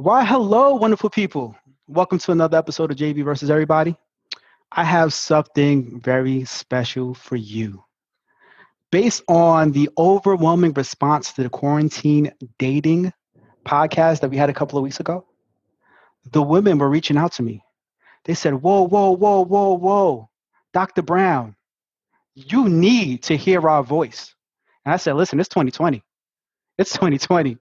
Why, hello, wonderful people. Welcome to another episode of JB versus Everybody. I have something very special for you. Based on the overwhelming response to the quarantine dating podcast that we had a couple of weeks ago, the women were reaching out to me. They said, Whoa, whoa, whoa, whoa, whoa, Dr. Brown, you need to hear our voice. And I said, Listen, it's 2020. It's 2020.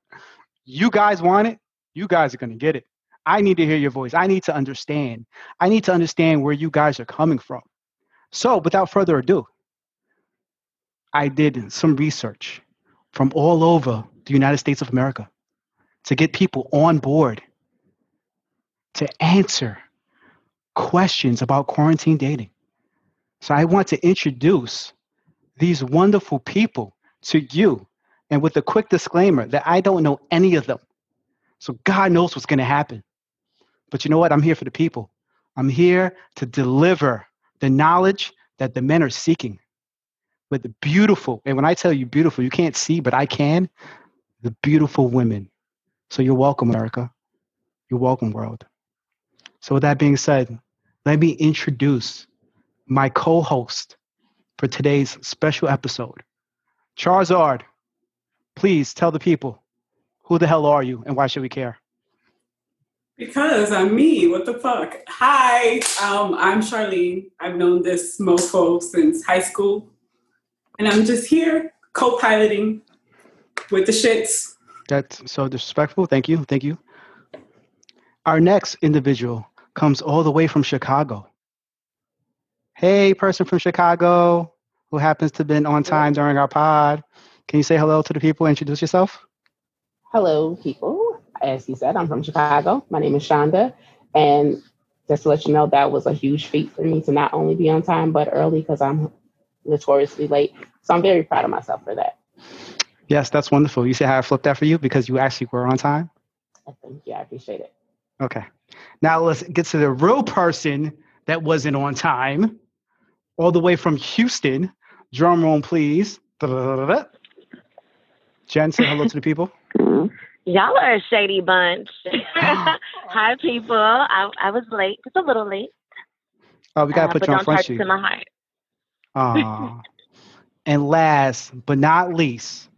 You guys want it? You guys are going to get it. I need to hear your voice. I need to understand. I need to understand where you guys are coming from. So, without further ado, I did some research from all over the United States of America to get people on board to answer questions about quarantine dating. So, I want to introduce these wonderful people to you. And with a quick disclaimer that I don't know any of them. So God knows what's going to happen. But you know what? I'm here for the people. I'm here to deliver the knowledge that the men are seeking with the beautiful, and when I tell you beautiful, you can't see, but I can, the beautiful women. So you're welcome, America. You're welcome, world. So, with that being said, let me introduce my co host for today's special episode. CharZard, please tell the people who the hell are you and why should we care? Because I'm me. What the fuck? Hi, um, I'm Charlene. I've known this mofo since high school. And I'm just here co piloting with the shits. That's so disrespectful. Thank you. Thank you. Our next individual comes all the way from Chicago. Hey, person from Chicago who happens to have been on time during our pod. Can you say hello to the people? Introduce yourself. Hello, people. As he said, I'm from Chicago. My name is Shonda. And just to let you know, that was a huge feat for me to not only be on time, but early because I'm notoriously late. So I'm very proud of myself for that. Yes, that's wonderful. You see how I flipped that for you because you actually were on time? Thank you. I appreciate it. Okay. Now let's get to the real person that wasn't on time, all the way from Houston. Drum roll, please. Jenn, say hello to the people. Y'all are a shady bunch. Hi, people. I, I was late, just a little late. Oh, we gotta uh, put but you on don't front touch sheet. to my heart. Aw. and last but not least,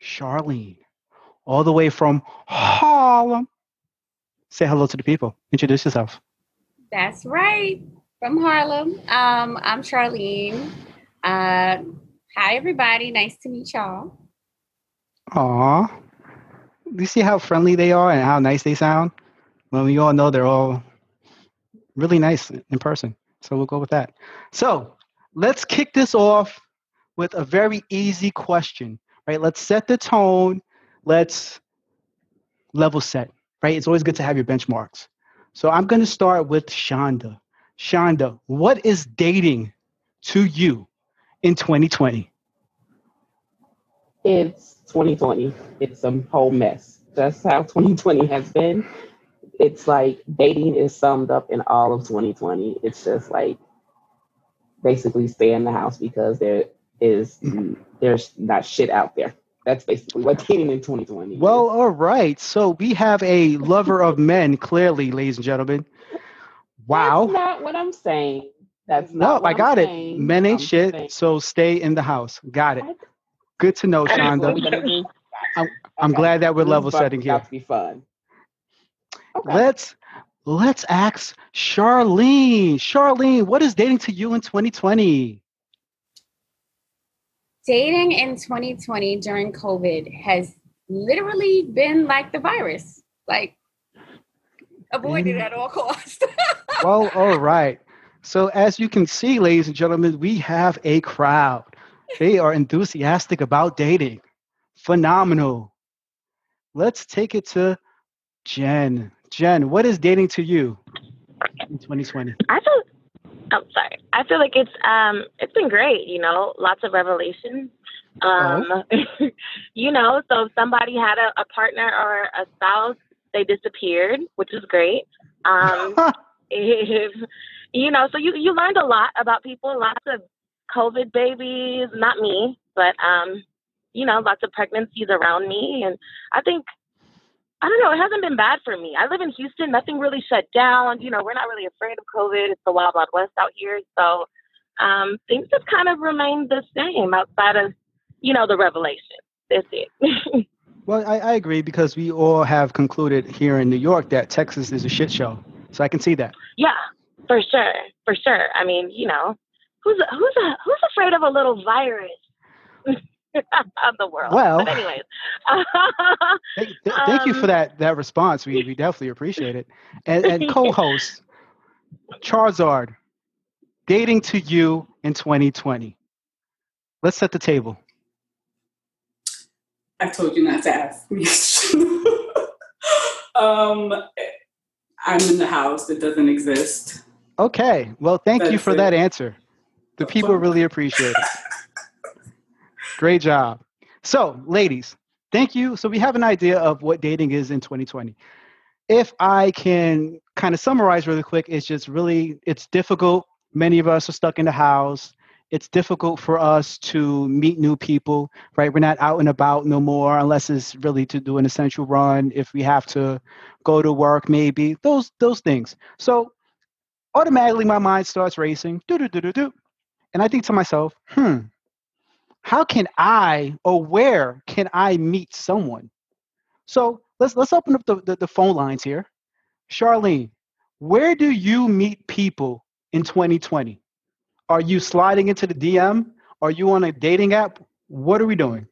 Charlene, all the way from Harlem. Say hello to the people. Introduce yourself. That's right. From Harlem. Um, I'm Charlene. Uh, hi, everybody. Nice to meet y'all. Aw. You see how friendly they are and how nice they sound? Well, we all know they're all really nice in person. So we'll go with that. So let's kick this off with a very easy question, right? Let's set the tone. Let's level set, right? It's always good to have your benchmarks. So I'm going to start with Shonda. Shonda, what is dating to you in 2020? It's 2020. It's a whole mess. That's how 2020 has been. It's like dating is summed up in all of 2020. It's just like basically stay in the house because there is mm, there's not shit out there. That's basically what dating in 2020. is. Well, all right. So we have a lover of men, clearly, ladies and gentlemen. Wow. That's not what I'm saying. That's No, not what I I'm got it. saying. Men ain't I'm shit, saying- so stay in the house. Got it. What? Good to know, That's what Shonda. gonna do. I'm Okay. glad that we're level about- setting here. About be fun. Okay. Let's let's ask Charlene. Charlene, what is dating to you in 2020? Dating in 2020 during COVID has literally been like the virus, like avoided Mm. at all costs. Well, all right. So as you can see, ladies and gentlemen, we have a crowd. They are enthusiastic about dating. Phenomenal. Let's take it to Jenn. Jenn, what is dating to you in 2020? I feel. I'm sorry. I feel like it's um it's been great. You know, lots of revelation. Um, you know, so if somebody had a, a partner or a spouse, they disappeared, which is great. Um, if you know, so you you learned a lot about people, lots of COVID babies, not me, but um, you know, lots of pregnancies around me, and I think I don't know. It hasn't been bad for me. I live in Houston. Nothing really shut down. You know, we're not really afraid of COVID. It's the wild, wild west out here. So um, things have kind of remained the same outside of, you know, the revelation. That's it. well, I, I agree because we all have concluded here in New York that Texas is a shit show. So I can see that. Yeah, for sure, for sure. I mean, you know, who's who's a, who's afraid of a little virus? of the world. Well, but anyways, thank, thank you for um, that that response. We we definitely appreciate it. And, and co-host CharZard, dating to you in 2020. Let's set the table. I told you not to ask me. um, I'm in the house. that doesn't exist. Okay. Well, thank That's you for it. that answer. The people really appreciate it. Great job. So, ladies, thank you. So, we have an idea of what dating is in 2020. If I can kind of summarize really quick, it's just really it's difficult. Many of us are stuck in the house. It's difficult for us to meet new people, right? We're not out and about no more unless it's really to do an essential run. If we have to go to work, maybe those those things. So automatically my mind starts racing. Do do do do do. And I think to myself, hmm, how can I or where can I meet someone? So let's let's open up the, the, the phone lines here. Charlene, where do you meet people in 2020? Are you sliding into the DM? Are you on a dating app? What are we doing?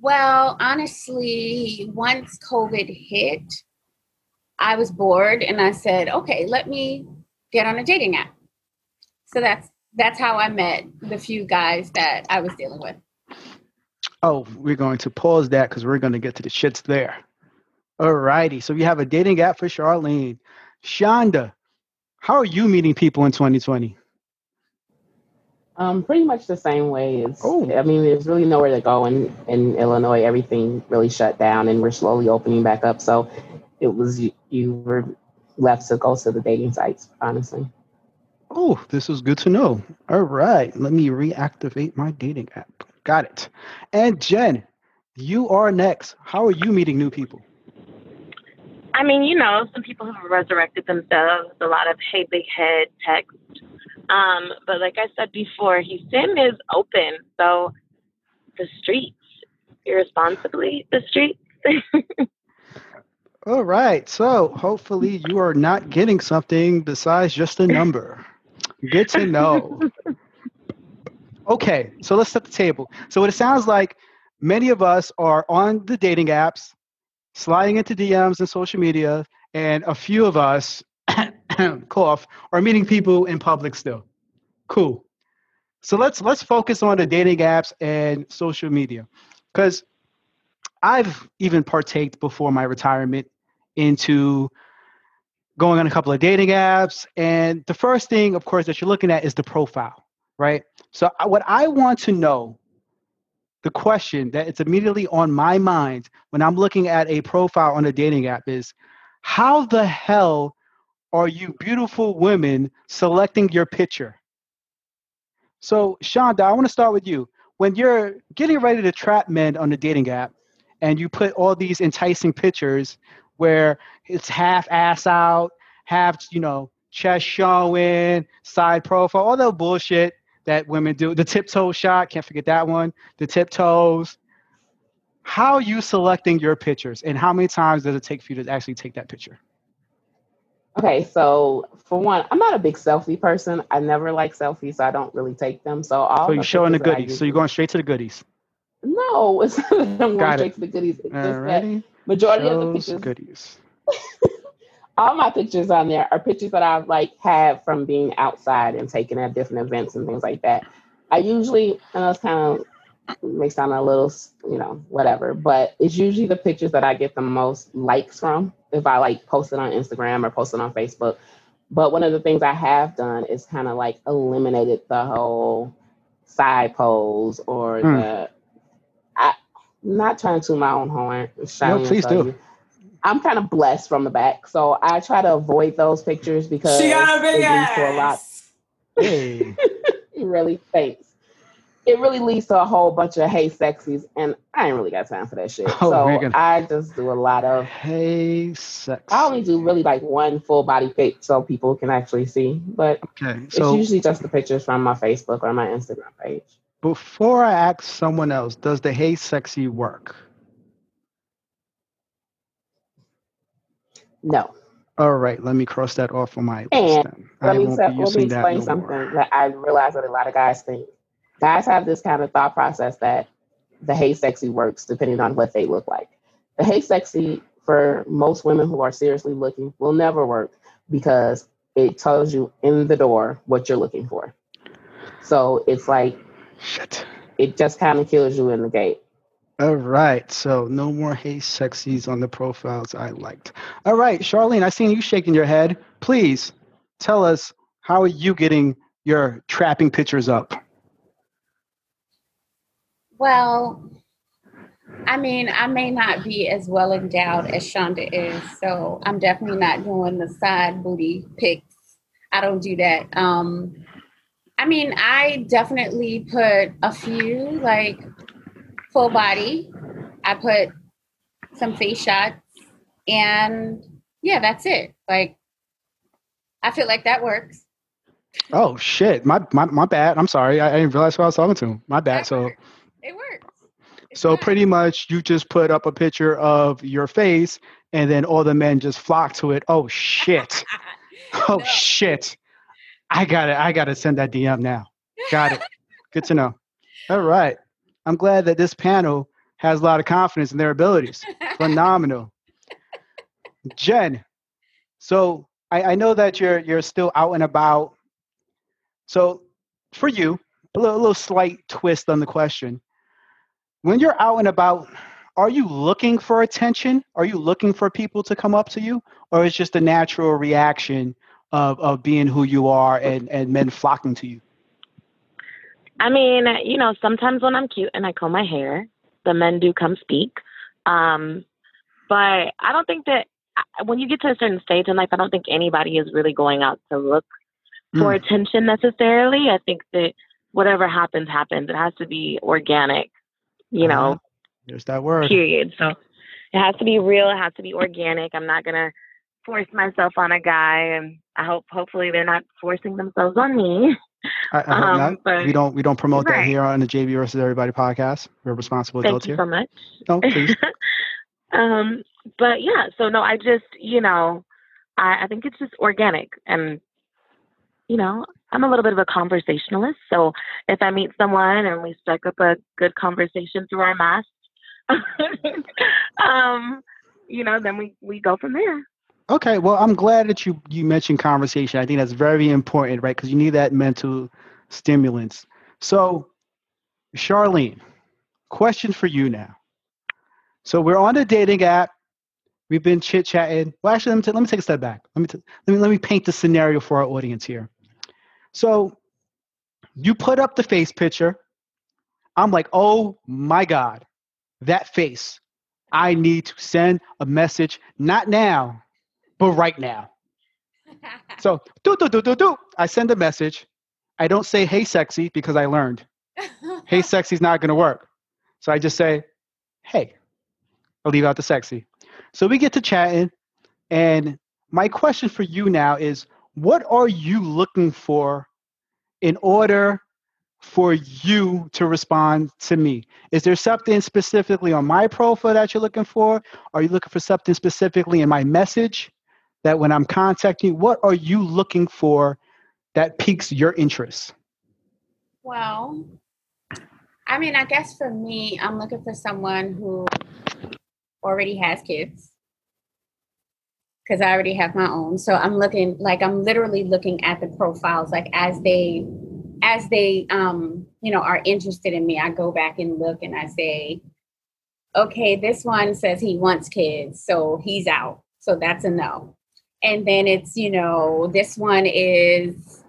Well, honestly, once COVID hit, I was bored and I said, okay, let me get on a dating app. So that's that's how I met the few guys that I was dealing with. Oh, we're going to pause that because we're going to get to the shits there. All righty. So you have a dating app for Charlene. Shonda, how are you meeting people in 2020? Um, pretty much the same way. It's, oh. I mean, there's really nowhere to go in, in Illinois. Everything really shut down and we're slowly opening back up. So it was you, you were left to go to the dating sites, honestly. Oh, this is good to know. All right, let me reactivate my dating app. Got it. And Jenn, you are next. How are you meeting new people? I mean, you know, some people have resurrected themselves, a lot of hey, big head text. Um, but like I said before, Houston is open. So the streets, irresponsibly, the streets. All right. So hopefully you are not getting something besides just a number. Good to know. okay, so let's set the table. So what it sounds like, many of us are on the dating apps, sliding into DMs and social media, and a few of us, cough, are meeting people in public still. Cool. So let's let's focus on the dating apps and social media, because I've even partaked before my retirement into going on a couple of dating apps. And the first thing, of course, that you're looking at is the profile, right? So, what I want to know, the question that it's immediately on my mind when I'm looking at a profile on a dating app is how the hell are you beautiful women selecting your picture? So, Shonda, I want to start with you. When you're getting ready to trap men on the dating app and you put all these enticing pictures where it's half ass out, half, you know, chest showing, side profile, all that bullshit that women do. The tiptoe shot, can't forget that one. The tiptoes. How are you selecting your pictures and how many times does it take for you to actually take that picture? Okay, so for one, I'm not a big selfie person. I never like selfies, so I don't really take them. So all so you're showing the goodies. So you're going straight to the goodies. No, it's not I'm going Got straight it. to the goodies. It's Alrighty. just that majority Shows of the pictures. Goodies. all my pictures on there are pictures that I've like had from being outside and taken at different events and things like that. I usually, I know it's kind of may sound a little, you know, whatever, but it's usually the pictures that I get the most likes from if I like post it on Instagram or post it on Facebook. But one of the things I have done is kind of like eliminated the whole side pose or hmm. the not trying to my own horn. No, please do. You, I'm kind of blessed from the back, so I try to avoid those pictures because she got a big ass. a lot. Hey. really, thanks. it really leads to a whole bunch of hey sexies, and I ain't really got time for that shit. Oh, so Megan. I just do a lot of. Hey, sex. I only do really like one full body pic so people can actually see, but Okay, so... it's usually just the pictures from my Facebook or my Instagram page. Before I ask someone else, does the hey sexy work? No. All right, let me cross that off on my list. And Then. I Let me, won't tell, be let me explain no something more. that I realize that a lot of guys think. Guys have this kind of thought process that the hey sexy works depending on what they look like. The hey sexy for most women who are seriously looking will never work because it tells you in the door what you're looking for. So it's like Shit. it just kind of kills you in the gate. All right, so no more hey sexies on the profiles I liked. All right, Charlene, I seen you shaking your head. Please tell us how are you getting your trapping pictures up? Well, I mean, I may not be as well endowed as Shonda is, so I'm definitely not doing the side booty pics. I don't do that. Um, I mean, I definitely put a few like full body. I put some face shots, and yeah, that's it. Like, I feel like that works. Oh shit, my my, my bad. I'm sorry, I, I didn't realize who I was talking to. My bad. That So works. It works. It's so pretty much you just put up a picture of your face, and then all the men just flock to it. Oh shit. Oh No. shit. I got it. I got to send that DM now. Got it. Good to know. All right. I'm glad that this panel has a lot of confidence in their abilities. Phenomenal. Jenn, so I, I know that you're you're still out and about. So for you, a little, a little slight twist on the question. When you're out and about, are you looking for attention? Are you looking for people to come up to you? Or is just a natural reaction of, of being who you are and, and men flocking to you? I mean, you know, sometimes when I'm cute and I comb my hair, the men do come speak. Um, but I don't think that when you get to a certain stage in life, I don't think anybody is really going out to look for Mm. attention necessarily. I think that whatever happens, happens. It has to be organic, you know, Uh-huh. There's that word. period. So it has to be real. It has to be organic. I'm not gonna force myself on a guy, and I hope hopefully they're not forcing themselves on me. I, I hope Um, not. but- we don't we don't promote that here on the JB versus Everybody podcast. We're responsible Thank adults you here. so much. No, please. um, but yeah, so no, I just you know, I, I think it's just organic, and you know, I'm a little bit of a conversationalist. So if I meet someone and we strike up a good conversation through our masks, um, you know, then we we go from there. Okay, well, I'm glad that you you mentioned conversation. I think that's very important, right? Because you need that mental stimulants. So, Charlene, question for you now. So we're on a dating app. We've been chit chatting. Well, actually, let me, ta- let me take a step back. Let me, t- let me let me paint the scenario for our audience here. So, you put up the face picture. I'm like, oh my god, that face. I need to send a message, not now, but right now. So do do do do do. I send a message. I don't say hey sexy because I learned hey sexy's not gonna work. So I just say hey. I'll leave out the sexy. So we get to chatting, and my question for you now is what are you looking for in order for you to respond to me? Is there something specifically on my profile that you're looking for? Are you looking for something specifically in my message that when I'm contacting what are you looking for that piques your interest? Well, I mean, I guess for me, I'm looking for someone who already has kids because I already have my own. So I'm looking like I'm literally looking at the profiles like as they as they um you know are interested in me. I go back and look and I say, okay, this one says he wants kids, so he's out. So that's a no. And then it's you know this one is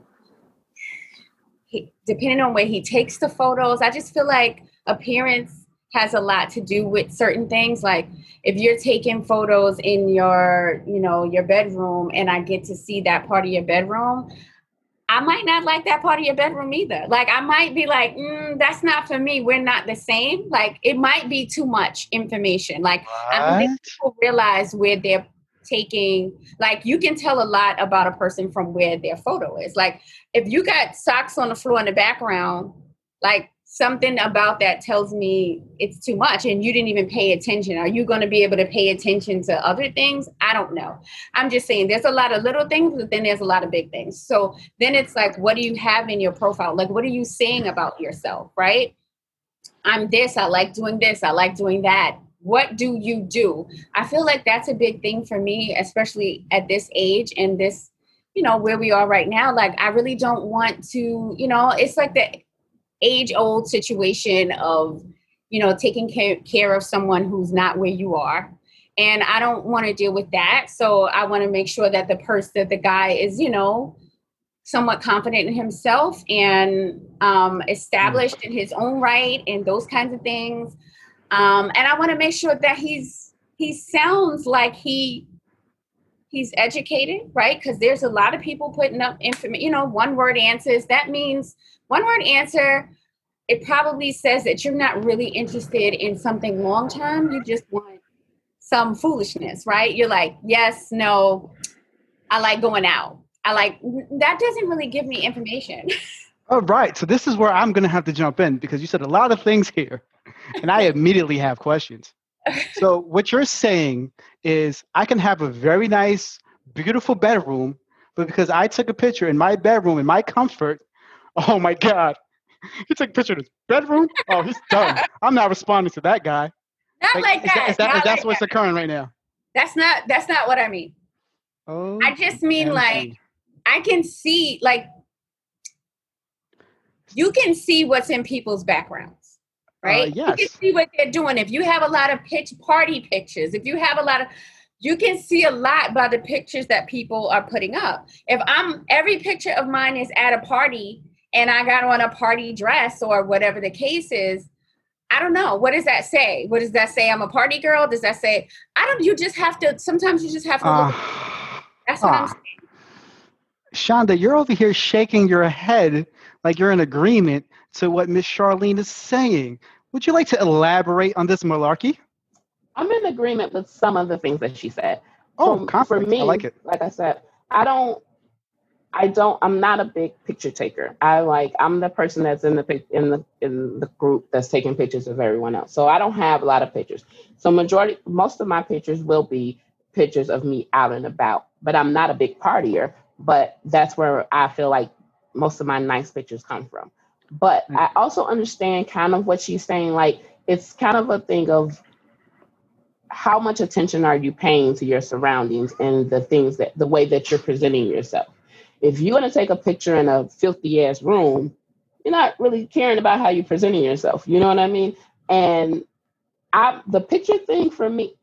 he, depending on where he takes the photos, I just feel like appearance has a lot to do with certain things. Like if you're taking photos in your, you know, your bedroom and I get to see that part of your bedroom, I might not like that part of your bedroom either. Like I might be like, mm, that's not for me. We're not the same. Like it might be too much information. Like I don't think people realize where they're taking like you can tell a lot about a person from where their photo is. Like if you got socks on the floor in the background, like something about that tells me it's too much and you didn't even pay attention. Are you going to be able to pay attention to other things? I don't know. I'm just saying there's a lot of little things, but then there's a lot of big things. So then it's like, what do you have in your profile? Like, what are you saying about yourself, right? I'm this, I like doing this, I like doing that. What do you do? I feel like that's a big thing for me, especially at this age and this, you know, where we are right now. Like, I really don't want to, you know, it's like the age old situation of you know taking care, care of someone who's not where you are and i don't want to deal with that so i want to make sure that the person that the guy is you know somewhat confident in himself and um, established in his own right and those kinds of things um, and i want to make sure that he's he sounds like he he's educated right because there's a lot of people putting up information you know one word answers that means one word answer, it probably says that you're not really interested in something long term. You just want some foolishness, right? You're like, yes, no, I like going out. I like that doesn't really give me information. All right. So this is where I'm going to have to jump in because you said a lot of things here, and I immediately have questions. So what you're saying is I can have a very nice, beautiful bedroom, but because I took a picture in my bedroom in my comfort, Oh my God. He took a picture of his bedroom. Oh, he's done. I'm not responding to that guy. Not like, like that. Is that, is that like that's what's that. occurring right now? That's not that's not what I mean. Oh I just mean like I can see like you can see what's in people's backgrounds, right? Uh, yes. You can see what they're doing. If you have a lot of pitch party pictures, if you have a lot of you can see a lot by the pictures that people are putting up. If I'm every picture of mine is at a party and I got on a party dress or whatever the case is, I don't know. What does that say? What does that say? I'm a party girl? Does that say I don't you just have to sometimes you just have to uh, That's what uh, I'm saying. Shonda, you're over here shaking your head like you're in agreement to what Miss Charlene is saying. Would you like to elaborate on this malarkey? I'm in agreement with some of the things that she said. Oh, for, for me, I like it. Like I said, I don't I don't. I'm not a big picture taker. I like. I'm the person that's in the in the in the group that's taking pictures of everyone else. So I don't have a lot of pictures. So majority, most of my pictures will be pictures of me out and about. But I'm not a big partier. But that's where I feel like most of my nice pictures come from. But mm. I also understand kind of what she's saying. Like it's kind of a thing of how much attention are you paying to your surroundings and the things that the way that you're presenting yourself if you're going to take a picture in a filthy ass room, you're not really caring about how you're presenting yourself. You know what I mean? And I, the picture thing for me,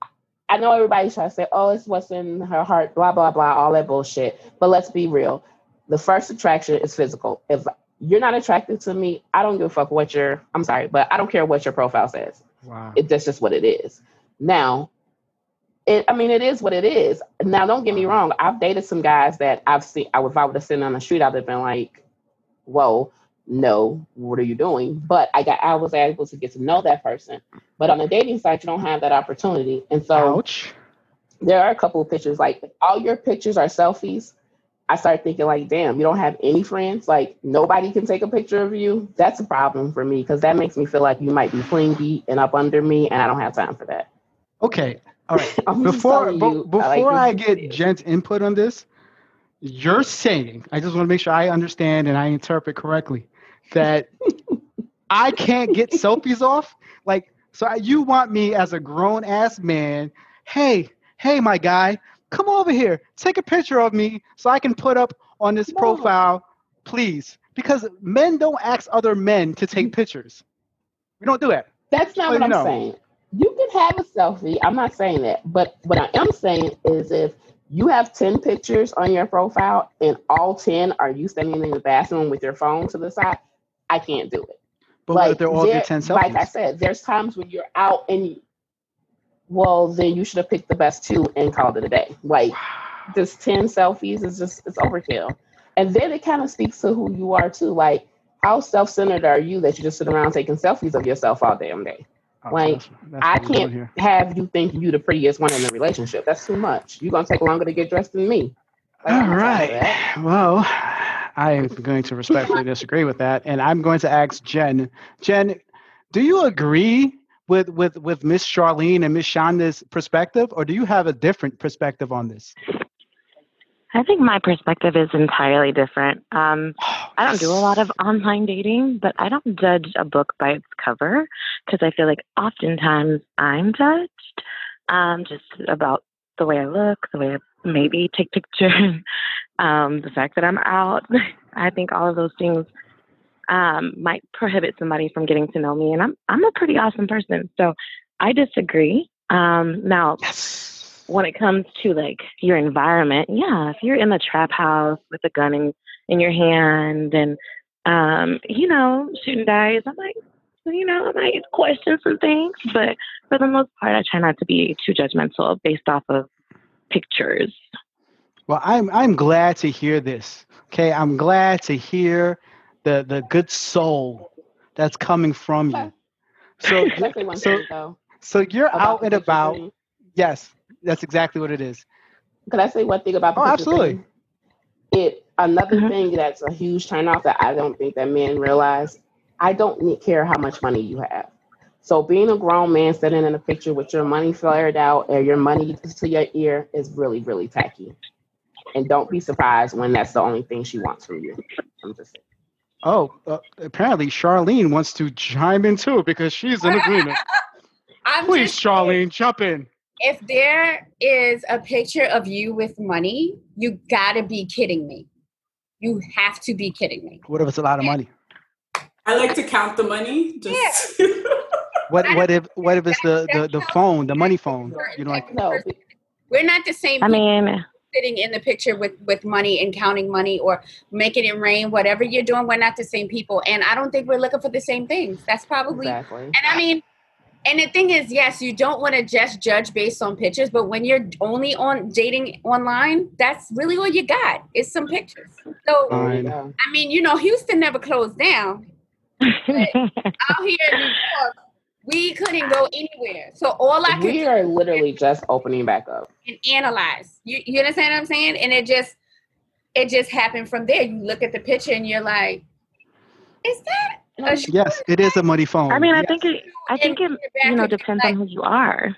I know everybody's trying to say, oh, it's what's in her heart, blah, blah, blah, all that bullshit. But let's be real. The first attraction is physical. If you're not attracted to me, I don't give a fuck what your, I'm sorry, but I don't care what your profile says. Wow. It, that's just what it is. Now, it, I mean, it is what it is. Now, don't get me uh-huh. wrong. I've dated some guys that I've seen. I, if I would have seen on the street, I'd have been like, "Whoa, no, what are you doing?" But I got, I was able to get to know that person. But on a dating site, you don't have that opportunity, and so Ouch. there are a couple of pictures. Like all your pictures are selfies. I start thinking like, damn, you don't have any friends. Like nobody can take a picture of you. That's a problem for me because that makes me feel like you might be flingy and up under me, and I don't have time for that. Okay, all right. before you, before I, like I get Jenn's input on this, you're saying, I just want to make sure I understand and I interpret correctly, that I can't get selfies off? Like, so you want me as a grown ass man, hey, hey, my guy, come over here, take a picture of me so I can put up on this no. profile, please. Because men don't ask other men to take pictures. We don't do that. That's not so what I'm know. saying you can have a selfie. I'm not saying that, but what I am saying is if you have 10 pictures on your profile and all 10 are you standing in the bathroom with your phone to the side, I can't do it. But like, they're all your 10 selfies? Like I said, there's times when you're out and well, then you should have picked the best two and called it a day. Like, just 10 selfies is just, it's overkill. And then it kind of speaks to who you are too. Like, how self-centered are you that you just sit around taking selfies of yourself all damn day? Oh, Like, that's- that's I what we're doing can't have you think you the prettiest one in the relationship. That's too much. You're gonna take longer to get dressed than me. Like, All not trying for that. right. Well, I am going to respectfully disagree with that, and I'm going to ask Jenn. Jenn, do you agree with with with Miss Charlene and Miss Shonda's perspective, or do you have a different perspective on this? I think my perspective is entirely different. Um, I don't do a lot of online dating, but I don't judge a book by its cover because I feel like oftentimes I'm judged um, just about the way I look, the way I maybe take pictures, um, the fact that I'm out. I think all of those things um, might prohibit somebody from getting to know me, and I'm I'm a pretty awesome person, so I disagree. Um, now, Yes. when it comes to like your environment, yeah, if you're in the trap house with a gun in, in your hand and um, you know, shooting dice, I might you know, I might question some things, but for the most part I try not to be too judgmental based off of pictures. Well, I'm I'm glad to hear this. Okay, I'm glad to hear the the good soul that's coming from you. So Can I say one so thing so you're about out and about. thing? Yes, that's exactly what it is. Could I say one thing about the Oh, absolutely. thing? It another Mhm. thing that's a huge turnoff that I don't think that men realize. I don't care how much money you have. So being a grown man sitting in a picture with your money flared out and your money to your ear is really, really tacky. And don't be surprised when that's the only thing she wants from you. I'm just saying. Oh, uh, apparently Charlene wants to chime in too because she's in agreement. I'm Please, just Charlene, jump in. if there is a picture of you with money, you gotta be kidding me. You have to be kidding me. What if it's a lot of money? I like to count the money. Just What what if what if it's the the, the phone, the money phone? You know, like No. We're not the same I people mean, sitting in the picture with with money and counting money or making it rain, whatever you're doing. We're not the same people, and I don't think we're looking for the same things. That's probably exactly. And I mean, and the thing is, yes, you don't want to just judge based on pictures, but when you're only on dating online, that's really all you got is some pictures. So, There you Fine. I mean, you know, Houston never closed down. Out here in New York, we couldn't go anywhere. So all I could We do are literally just opening back up. and analyze. You, you understand what I'm saying? And it just, it just happened from there. You look at the picture and you're like, is that a yes, it is a money phone. I mean, I Yes. think it I think it you're know depends like, on who you are.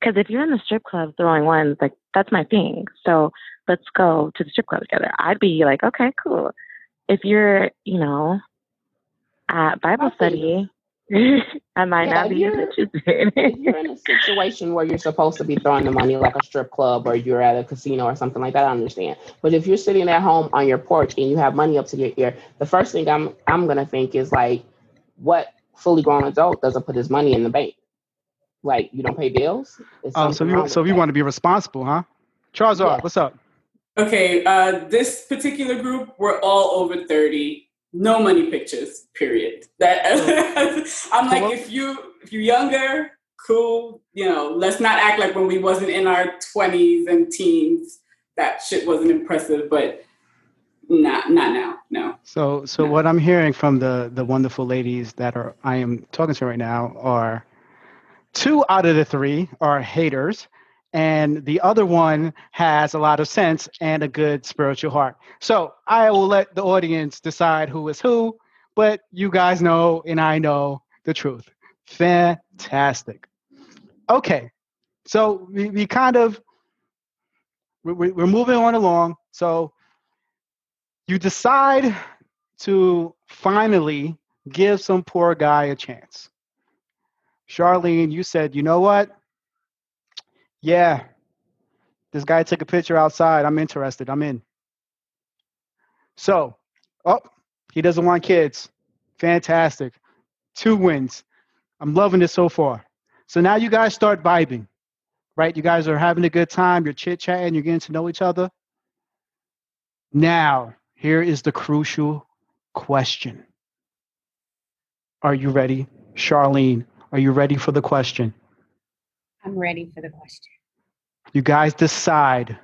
Because if you're in the strip club throwing ones, like that's my thing. So let's go to the strip club together. I'd be like, okay, cool. If you're, you know, at Bible study, I might Yeah, not be you're- interested. you're in a situation where you're supposed to be throwing the money like a strip club or you're at a casino or something like that, I understand. But if you're sitting at home on your porch and you have money up to your ear, the first thing I'm I'm gonna think is like, what fully grown adult doesn't put his money in the bank? Like you don't pay bills? Is Oh, so you so you want to be responsible, huh? Charles, Yeah. what's up? okay. Uh, this particular group, we're all over thirty. No money pictures. Period. That I'm like, if you if you're younger, cool. You know, let's not act like when we wasn't in our twenties and teens that shit wasn't impressive. But not not now. No. So so what I'm hearing from the the wonderful ladies that are I am talking to right now are two out of the three are haters and the other one has a lot of sense and a good spiritual heart. So I will let the audience decide who is who, but you guys know and I know the truth. Fantastic. Okay. So we, we kind of we- we- we're moving on along. So you decide to finally give some poor guy a chance. Charlene, you said, you know what? Yeah, this guy took a picture outside. I'm interested. I'm in. So, oh, he doesn't want kids. Fantastic. Two wins. I'm loving this so far. So now you guys start vibing, right? You guys are having a good time. You're chit chatting. You're getting to know each other. Now, here is the crucial question. Are you ready? Charlene, are you ready for the question? I'm ready for the question. You guys decide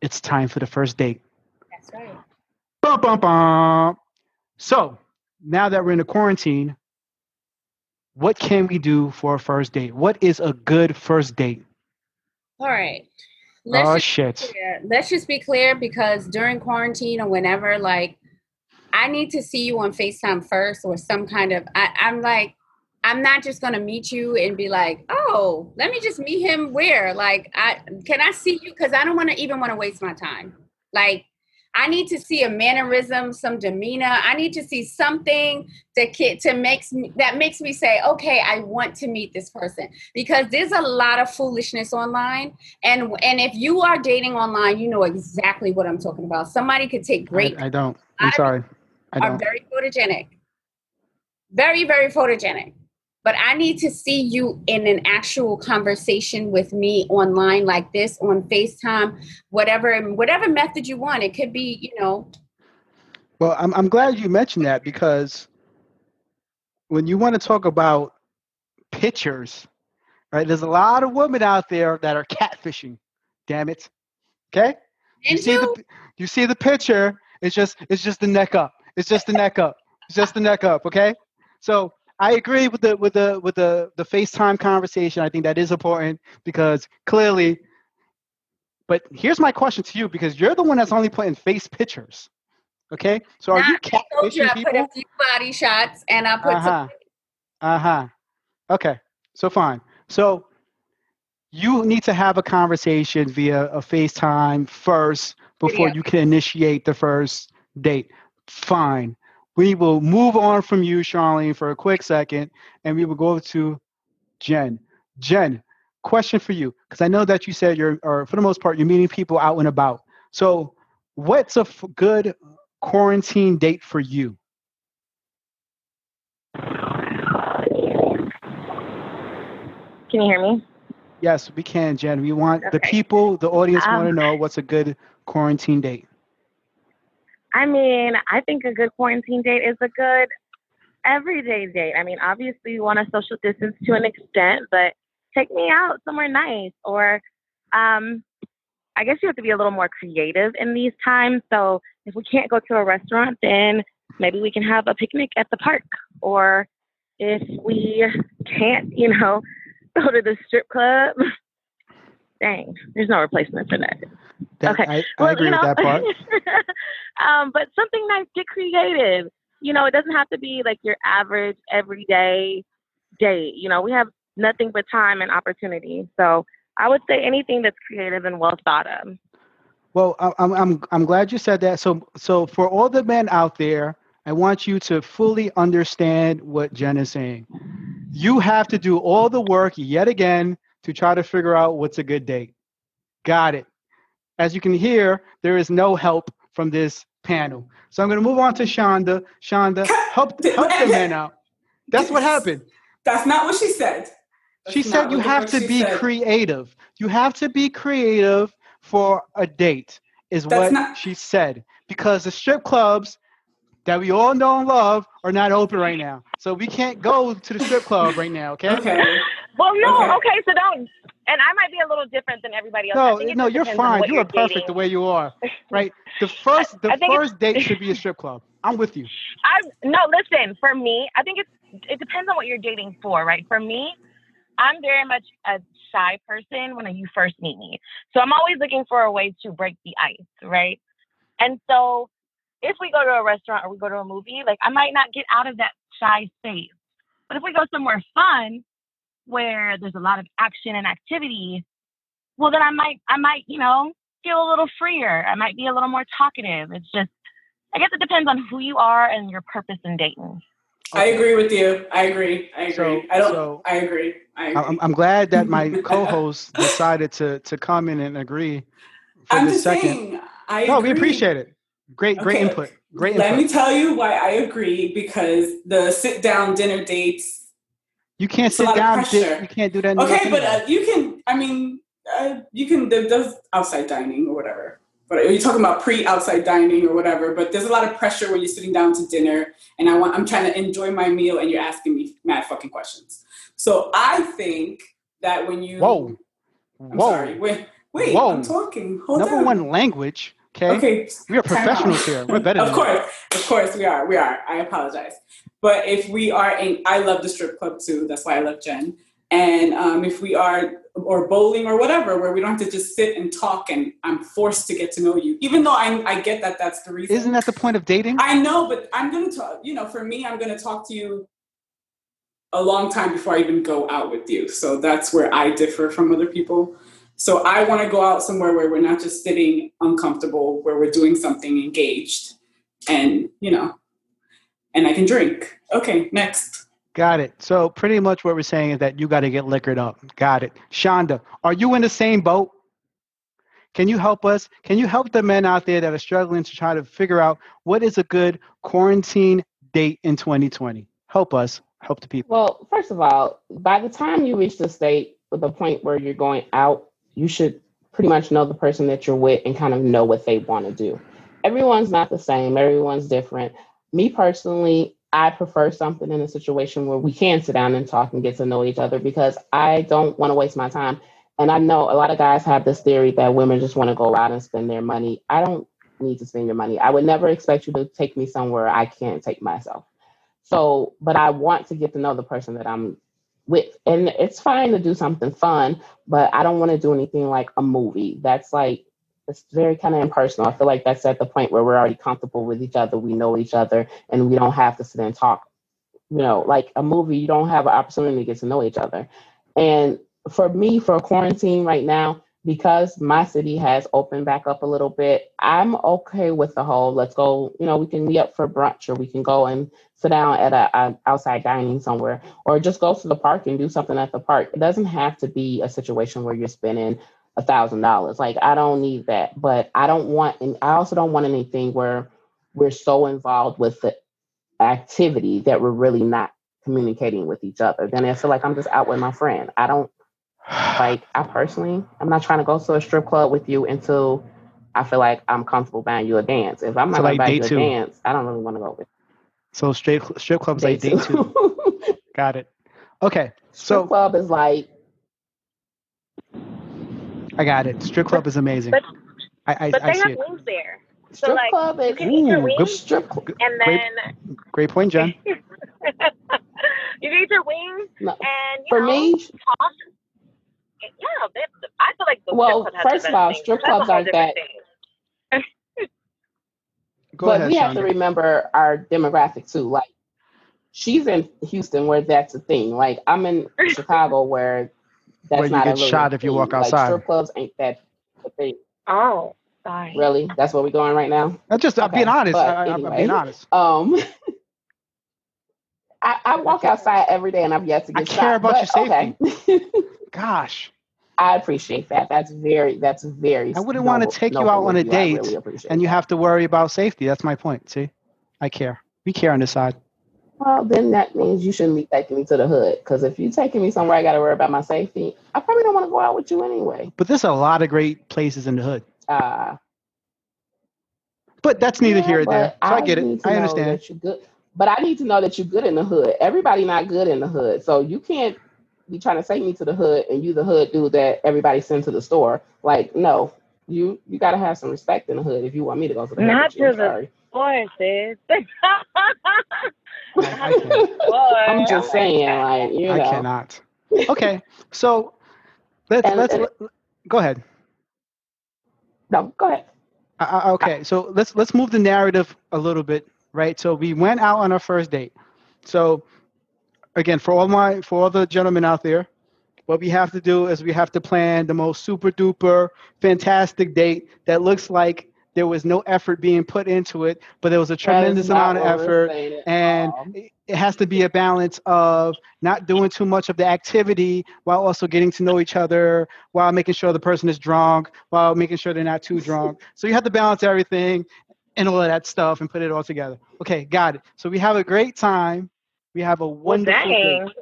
it's time for the first date. That's right. Bum, bum, bum. So now that we're in the quarantine, what can we do for a first date? What is a good first date? All right. oh shit. Let's just be clear because during quarantine or whenever, like, I need to see you on FaceTime first or some kind of. I, I'm like, I'm not just gonna meet you and be like, oh, let me just meet him where? Like, I can I see you? Because I don't want to even want to waste my time. Like, I need to see a mannerism, some demeanor. I need to see something that ki- to makes me that makes me say, okay, I want to meet this person because there's a lot of foolishness online, and and if you are dating online, you know exactly what I'm talking about. Somebody could take great I, I don't. I'm sorry. I are don't. very photogenic. Very, very photogenic. But I need to see you in an actual conversation with me online like this on FaceTime, whatever whatever method you want. It could be, you know, Well, I'm I'm glad you mentioned that because when you want to talk about pictures, right? There's a lot of women out there that are catfishing. Damn it. Okay? You see the you see the picture, it's just it's just the neck up. It's just the neck up. It's just the neck up, okay? So I agree with the with the with the the FaceTime conversation. I think that is important because clearly but here's my question to you because you're the one that's only putting face pictures. Okay? So are Nah, you I told you catfishing I put a few body shots and I put Uh-huh. some Uh-huh. Okay. So fine. So you need to have a conversation via a FaceTime first before Video. you can initiate the first date. Fine. We will move on from you, Charlene, for a quick second, and we will go to Jenn. Jenn, question for you, because I know that you said you're, or for the most part, you're meeting people out and about. So, what's a f- good quarantine date for you? Can you hear me? Yes, we can, Jenn. We want the people, the audience want to Um, know what's a good quarantine date. I mean, I think a good quarantine date is a good everyday date. I mean, obviously, you want to social distance to an extent, but take me out somewhere nice. Or um, I guess you have to be a little more creative in these times. So if we can't go to a restaurant, then maybe we can have a picnic at the park. Or if we can't, you know, go to the strip club, dang, there's no replacement for that. That, Okay. I, I Well, agree you know, with that part. um, but something nice, get creative. You know, it doesn't have to be like your average everyday date. You know, we have nothing but time and opportunity. So I would say anything that's creative and well thought of. Well, I'm, I'm, I'm glad you said that. So, so for all the men out there, I want you to fully understand what Jenn is saying. You have to do all the work yet again to try to figure out what's a good date. Got it. As you can hear, there is no help from this panel. So I'm going to move on to Shonda. Shonda, help, help the man out. That's what happened. That's not what she said. That's She said you have to be said. creative. You have to be creative for a date, is That's what not- she said. Because the strip clubs that we all know and love are not open right now. So we can't go to the strip club right now, okay? Okay. Well, no, Okay. okay, so don't. And I might be a little different than everybody else. No, no, you're fine. You you're perfect dating. the way you are. Right? The first the I think it's- first date should be a strip club. I'm with you. I no, listen. For me, I think it's it depends on what you're dating for, right? For me, I'm very much a shy person when you first meet me, so I'm always looking for a way to break the ice, right? And so, if we go to a restaurant or we go to a movie, like I might not get out of that shy space, but if we go somewhere fun where there's a lot of action and activity, well, then I might I might you know feel a little freer. I might be a little more talkative. It's just I guess it depends on who you are and your purpose in dating. I agree with you. I agree. I agree. So- I don't. so- I agree. I agree. I'm, I'm glad that my co-host decided to to come in and agree for I'm this second. saying. I No, we appreciate it. Great, great Okay. input. Great Let input. me tell you why I agree because the sit down dinner dates. You can't it's sit down. di- You can't do that. in New York Okay, but uh, you can. I mean, uh, you can. There, there's outside dining or whatever. But are you talking about pre-outside dining or whatever? But there's a lot of pressure when you're sitting down to dinner, and I want. I'm trying to enjoy my meal, and you're asking me mad fucking questions. So I think that when you. Whoa. I'm Whoa. sorry. Wait. Wait. Whoa. I'm talking. Hold Number on. one, language. Okay. Okay. We are professionals here. We're better Of course, of course, we are. We are. I apologize. But if we are in, I love the strip club too. That's why I love Jenn. And um, if we are, or bowling or whatever, where we don't have to just sit and talk and I'm forced to get to know you, even though I, I get that that's the reason. Isn't that the point of dating? I know, but I'm going to talk, you know, for me, I'm going to talk to you a long time before I even go out with you. So that's where I differ from other people. So I want to go out somewhere where we're not just sitting uncomfortable, where we're doing something engaged and, you know, and I can drink. Okay, next. Got it. So pretty much what we're saying is that you got to get liquored up. Got it. Shonda, are you in the same boat? Can you help us? Can you help the men out there that are struggling to try to figure out what is a good quarantine date in 2020? Help us. Help the people. Well, first of all, by the time you reach the state or the point where you're going out, you should pretty much know the person that you're with and kind of know what they want to do. Everyone's not the same, everyone's different. Me personally, I prefer something in a situation where we can sit down and talk and get to know each other because I don't want to waste my time. And I know a lot of guys have this theory that women just want to go out and spend their money. I don't need to spend your money. I would never expect you to take me somewhere I can't take myself. So, but I want to get to know the person that I'm with. And it's fine to do something fun, but I don't want to do anything like a movie. That's like, it's very kind of impersonal. I feel like that's at the point where we're already comfortable with each other. We know each other and we don't have to sit and talk. You know, like a movie, you don't have an opportunity to get to know each other. And for me, for quarantine right now, because my city has opened back up a little bit, I'm okay with the whole let's go, you know, we can meet up for brunch or we can go and sit down at a, outside dining somewhere or just go to the park and do something at the park. It doesn't have to be a situation where you're spending a thousand dollars. Like I don't need that, but I don't want and I also don't want anything where we're so involved with the activity that we're really not communicating with each other. Then I feel like I'm just out with my friend. I don't like I personally, I'm not trying to go to a strip club with you until I feel like I'm comfortable buying you a dance. If I'm not So, like, buy you a two. dance, I don't really want to go with So straight strip clubs like day two. Got it. Okay. strip So club is like I got it. Strip club is amazing. But- I I, But I they see have it. wings there. So strip like club you is can eat your Ooh, wings good strip club. and great- then Great point, Jenn. you can eat your wings No, and you for know, me, talk. Yeah, they, I feel like the Well, strip club has first the of all, things. strip clubs aren't different that- thing. Go but ahead, we have to remember our demographic too. Like she's in Houston where that's a thing. Like I'm in Chicago where that's Where you not get a really shot if you thing. walk Like outside. strip clubs ain't that a thing. Oh, sorry. Really? That's where we're going right now? I'm just I'm being honest. but I, I, I'm anyway. being honest. Um I, I walk outside every day and I've yet to get I get care shot, about but your Okay. Gosh, I appreciate that. That's very that's very I wouldn't wanna take you out on a date really and you have to worry about safety. That's my point. See, I care. We care on this side. Well, then that means you shouldn't be taking me to the hood. Because if you're taking me somewhere I got to worry about my safety, I probably don't want to go out with you anyway. But there's a lot of great places in the hood. Uh, But that's neither yeah, here nor there. but So I get need it. to I know understand. that you're good. But I need to know that you're good in the hood. Everybody not good in the hood, so you can't be trying to take me to the hood and you the hood dude that everybody sent to the store. Like, no, you you got to have some respect in the hood if you want me to go to the hood. Not with to the- sorry. Boy, sis. I, I can't. I'm just saying, like, you I cannot. Okay, so let's And- let's and- go ahead. No, go ahead. Uh, uh, okay, so let's let's move the narrative a little bit, right? So we went out on our first date. So again, for all my for all the gentlemen out there, what we have to do is we have to plan the most super duper fantastic date that looks like there was no effort being put into it, but there was a tremendous amount of effort and it has to be a balance of not doing too much of the activity while also getting to know each other while making sure the person is drunk while making sure they're not too drunk. So you have to balance everything and all of that stuff and put it all together. Okay got it. So we have a great time. We have a Well, wonderful dang. date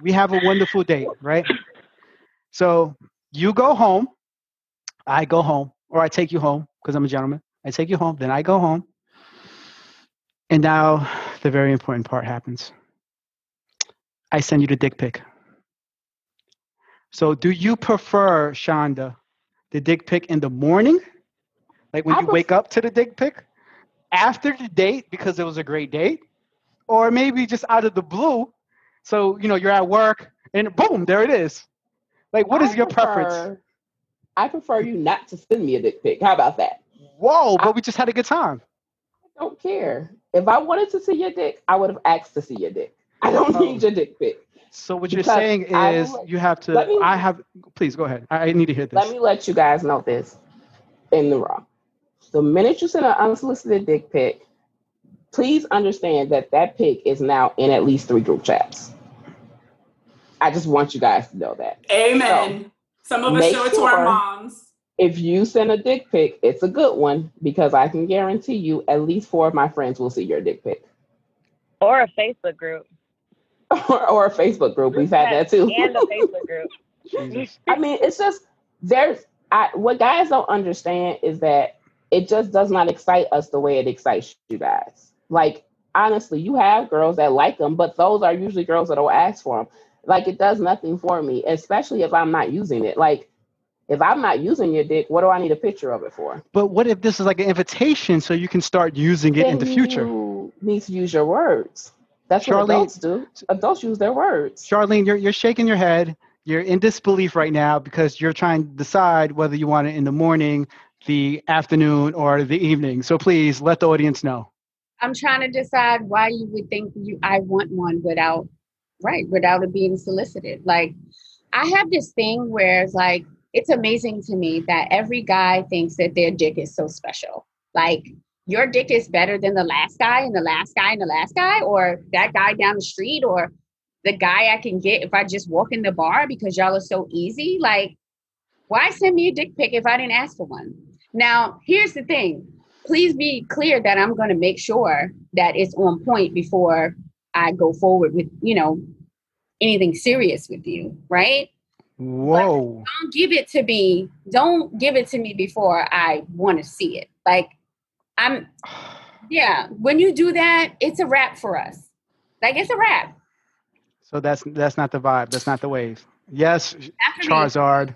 we have a wonderful date right? So you go home. I go home or i take you home because i'm a gentleman i take you home then i go home and now the very important part happens. I send you the dick pic. So do you prefer, Shonda, the dick pic in the morning Like when I you pref- wake up to the dick pic after the date because it was a great date, or maybe just out of the blue. So you know you're at work and boom, there it is. Like, what is I your preference? Prefer- I prefer you not to send me a dick pic. How about that? Whoa, I- but we just had a good time. I don't care. If I wanted to see your dick, I would have asked to see your dick. I don't Oh. need your dick pic. So what you're saying is let- you have to. let me- I have. Please go ahead. I, I need to hear this. Let me let you guys know this in the raw. The minute you send an unsolicited dick pic, please understand that that pic is now in at least three group chats. I just want you guys to know that. Amen. Some of us make show it to our sure- moms. If you send a dick pic, it's a good one because I can guarantee you at least four of my friends will see your dick pic. Or a Facebook group. or, or a Facebook group. We've had that too. And a Facebook group. Jesus. I mean, it's just there's I what guys don't understand is that it just does not excite us the way it excites you guys. Like honestly, you have girls that like them, but those are usually girls that will ask for them. Like it does nothing for me, especially if I'm not using it. Like if I'm not using your dick, what do I need a picture of it for? But what if this is like an invitation so you can start using it in the future? You need to use your words. That's what Charlene- adults do. Adults use their words. Charlene, you're you're shaking your head. You're in disbelief right now because you're trying to decide whether you want it in the morning, the afternoon, or the evening. So please let the audience know. I'm trying to decide why you would think you I want one without right, without it being solicited. Like I have this thing where it's like it's amazing to me that every guy thinks that their dick is so special. Like your dick is better than the last guy and the last guy and the last guy, or that guy down the street, or the guy I can get if I just walk in the bar because y'all are so easy. Like, why send me a dick pic if I didn't ask for one? Now, here's the thing please be clear that I'm going to make sure that it's on point before I go forward with, you know, anything serious with you, right? Whoa. Don't give it to me. Don't give it to me before I want to see it. Like, I'm, yeah, when you do that, it's a wrap for us. Like, it's a wrap. So that's that's not the vibe. That's not the wave. Yes, After me, CharZard,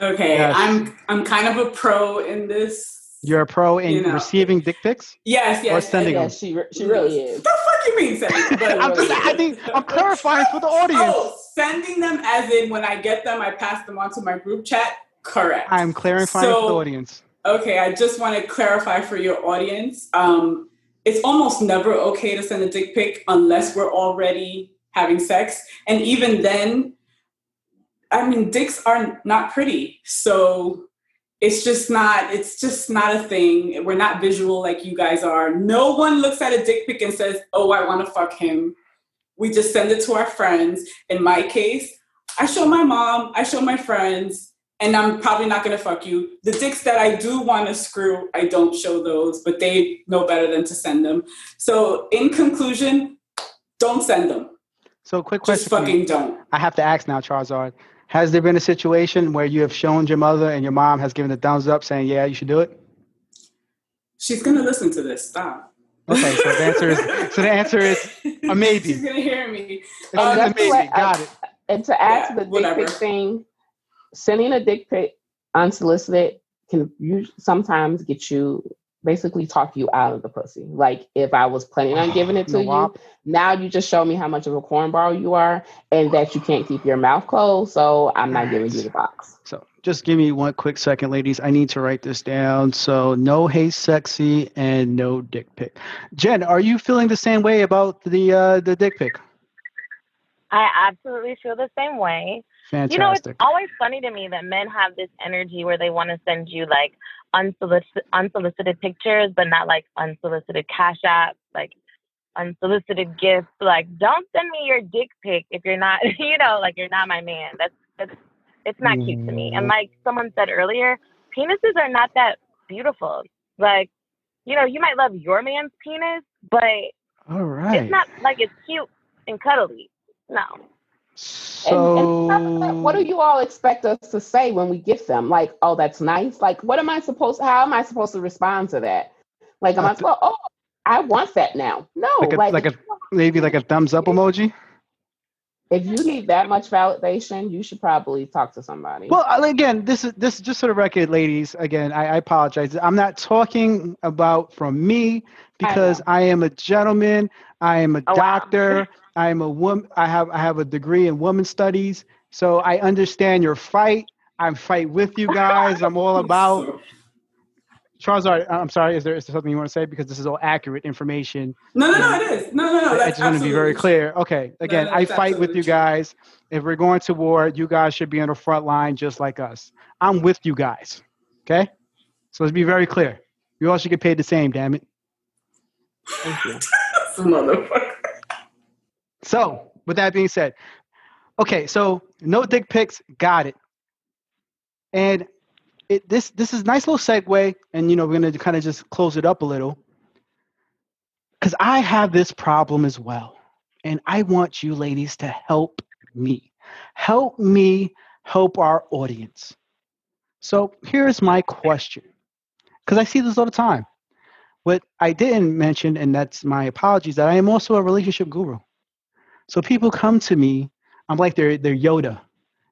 Okay, Yes. I'm I'm kind of a pro in this. You're a pro in You know. receiving dick pics. yes, yes. Or sending and- Yeah, she re- she really is. The fuck you mean sending? But I'm just, I think I'm clarifying for the audience. Oh, sending them as in when I get them, I pass them on to my group chat. Correct. I'm clarifying for the audience. Okay, I just want to clarify for your audience. Um, it's almost never okay to send a dick pic unless we're already having sex, and even then, I mean, dicks are not pretty, so it's just not. It's just not a thing. We're not visual like you guys are. No one looks at a dick pic and says, "Oh, I want to fuck him." We just send it to our friends. In my case, I show my mom, I show my friends, and I'm probably not gonna fuck you. The dicks that I do want to screw, I don't show those, but they know better than to send them. So, in conclusion, don't send them. So, quick question. you. fucking don't. I have to ask now, CharZard. Has there been a situation where you have shown your mother and your mom has given a thumbs up saying, yeah, you should do it? She's gonna listen to this. Stop. Okay, so the answer is so the answer is a maybe. She's gonna hear me. it's Um, a maybe. what I- Got it. And to add Yeah, to the dick whatever. pic thing, sending a dick pic unsolicited can us- sometimes get you basically talk you out of the pussy. Like if I was planning on giving it to you, now you just show me how much of a cornball you are and that you can't keep your mouth closed. So I'm not giving you the box. So just give me one quick second, ladies. I need to write this down. So no hey sexy and no dick pic. Jenn, are you feeling the same way about the uh, the dick pic? I absolutely feel the same way. Fantastic. You know, it's always funny to me that men have this energy where they want to send you like unsolicited, unsolicited pictures, but not like unsolicited cash apps, like unsolicited gifts. Like, don't send me your dick pic if you're not, you know, like you're not my man. That's that's it's not cute to me. And mm. like someone said earlier, penises are not that beautiful. Like, you know, you might love your man's penis, but All right. it's not like it's cute and cuddly. No. And, so and like- what do you all expect us to say when we get them? Like, oh, that's nice. Like, what am I supposed? How am I supposed to respond to that? Like, am I supposed? Oh, I want that now. No, like a, like, like a maybe like a thumbs up emoji? If you need that much validation, you should probably talk to somebody. Well, again, this is this is just for the record, ladies. Again, I, I apologize. I'm not talking about from me because I, I am a gentleman. I am a oh, doctor. Wow. I am a woman. I have I have a degree in women's studies, so I understand your fight. I fight with you guys. I'm all about Charles, uh, I'm sorry. Is there, is there something you want to say? Because this is all accurate information. No, no, no, it is. No, no, no. I just want to be very clear. Okay. Again, no, I fight with you guys. If we're going to war, you guys should be on the front line just like us. I'm with you guys. Okay. So let's be very clear. You all should get paid the same. Damn it. Thank you. Motherfucker. So, with that being said, okay. So no dick pics. Got it. And it, this this is nice little segue, and you know we're gonna kind of just close it up a little, because I have this problem as well, and I want you ladies to help me, help me help our audience. So here's my question, because I see this all the time. What I didn't mention, and that's my apologies, that I am also a relationship guru. So people come to me, I'm like their their Yoda,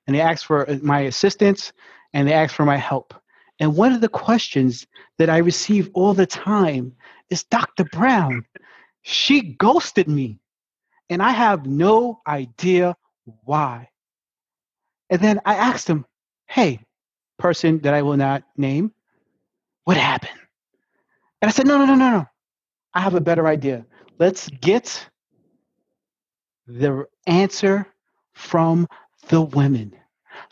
and they ask for uh, my assistance and they ask for my help. And one of the questions that I receive all the time is Dr. Brown, she ghosted me, and I have no idea why. And then I asked him, hey, person that I will not name, what happened? And I said, no, no, no, no, no. I have a better idea. Let's get the answer from the women.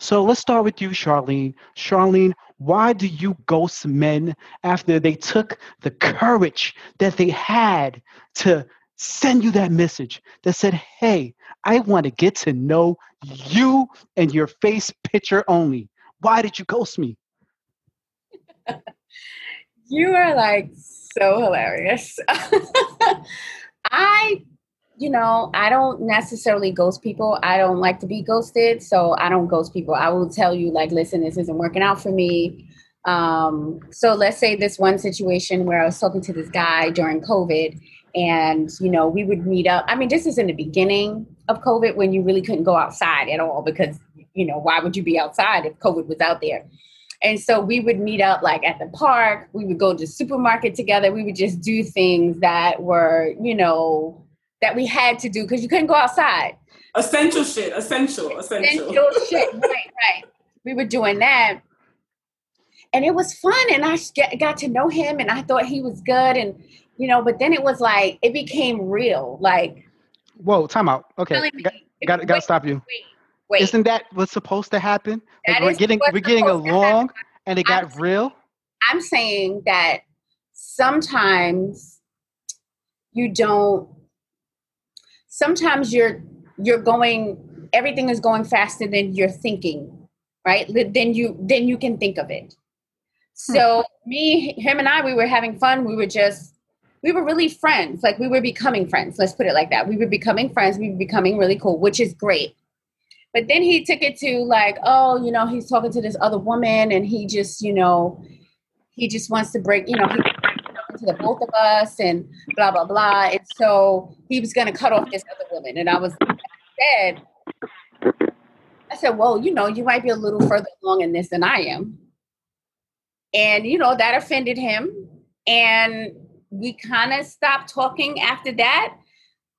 So let's start with you, Charlene. Charlene, why do you ghost men after they took the courage that they had to send you that message that said, Hey, I want to get to know you and your face picture only? Why did you ghost me? you are like so hilarious. I you know, I don't necessarily ghost people. I don't like to be ghosted, so I don't ghost people. I will tell you, like, listen, this isn't working out for me. Um, so let's say this one situation where I was talking to this guy during COVID, and you know, we would meet up. I mean, this is in the beginning of COVID when you really couldn't go outside at all because you know, why would you be outside if COVID was out there? And so we would meet up like at the park. We would go to the supermarket together. We would just do things that were, you know, that we had to do because you couldn't go outside. Essential shit. Essential. Essential. Essential shit. Right. Right. We were doing that, and it was fun. And I got to know him, and I thought he was good, and you know. But then it was like it became real. Like, whoa, time out. Okay, got got to stop you. Wait, wait. Isn't that what's supposed to happen? Like we're getting we're getting along, and it got I'm, real. I'm saying that sometimes you don't sometimes you're you're going everything is going faster than you're thinking right? Then you then you can think of it. So hmm. me him and i we were having fun. We were just we were really friends. Like we were becoming friends. Let's put it like that. We were becoming friends. We were becoming really cool which is great. But then he took it to like oh you know he's talking to this other woman and he just you know he just wants to break you know he to the both of us and blah blah blah. And so he was going to cut off this other woman, and I was said, I said, well, you know, you might be a little further along in this than I am, and you know that offended him, and we kind of stopped talking after that.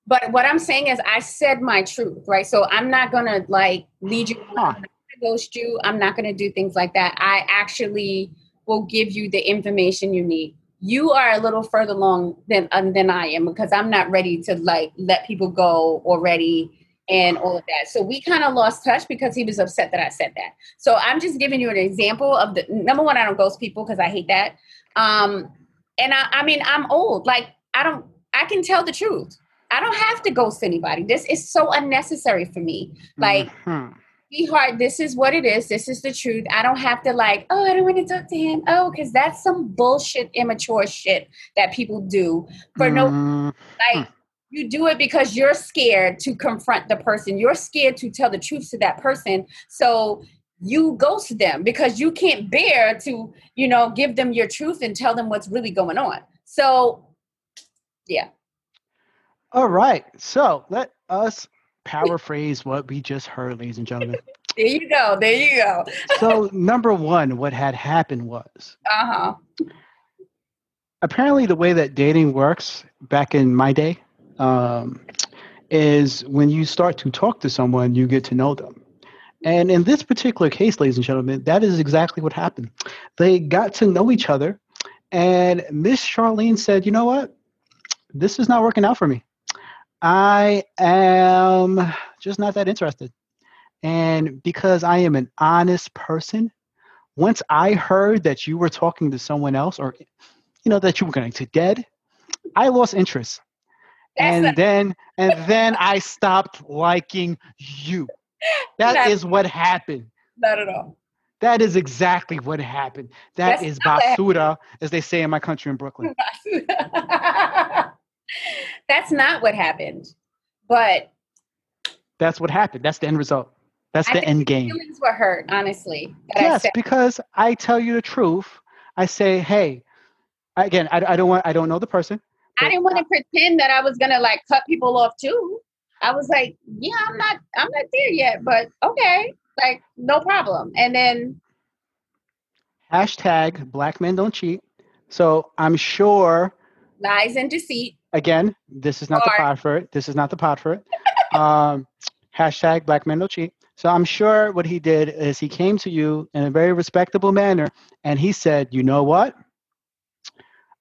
But what I'm saying is, I said my truth, right? So I'm not gonna like lead you. Huh. ghost you. I'm not gonna do things like that. I actually will give you the information you need you are a little further along than um, than I am because I'm not ready to like let people go already and all of that. So we kind of lost touch because he was upset that I said that. So I'm just giving you an example of the number one. I don't ghost people because I hate that. Um, and I, I mean I'm old. Like I don't. I can tell the truth. I don't have to ghost anybody. This is so unnecessary for me. Like. Mm-hmm sweetheart, this is what it is. This is the truth. I don't have to like, oh, I don't want to talk to him. Oh, because that's some bullshit, immature shit that people do for no mm. like. You do it because you're scared to confront the person. You're scared to tell the truth to that person. So you ghost them because you can't bear to, you know, give them your truth and tell them what's really going on. So, yeah. All right. So let us paraphrase what we just heard, ladies and gentlemen. There you go. There you go. so, number one, what had happened was Uh huh. apparently the way that dating works back in my day um, is when you start to talk to someone, you get to know them. And in this particular case, ladies and gentlemen, that is exactly what happened. They got to know each other, and Miss Charlene said, You know what? This is not working out for me. I am just not that interested. And because I am an honest person, once I heard that you were talking to someone else or you know that you were going to dead, I lost interest. That's and not- then and then I stopped liking you. That Not- is what happened. Not at all. That is exactly what happened. That That's is not basuda, as they say in my country in Brooklyn. That's not what happened. But That's what happened. That's the end result. That's I the end game. feelings were hurt, honestly. that I Yes, said- because I tell you the truth. I say, hey, again, I, I don't want, I don't know the person. I didn't want to pretend that I was gonna like cut people off too. I was like, yeah, I'm not, I'm not there yet, but okay, like no problem. And then Hashtag black men don't cheat. So I'm sure, lies and deceit. again, this is not the Or- pod for it. This is not the pod for it. Um, hashtag black men don't cheat. So I'm sure what he did is he came to you in a very respectable manner and he said, you know what?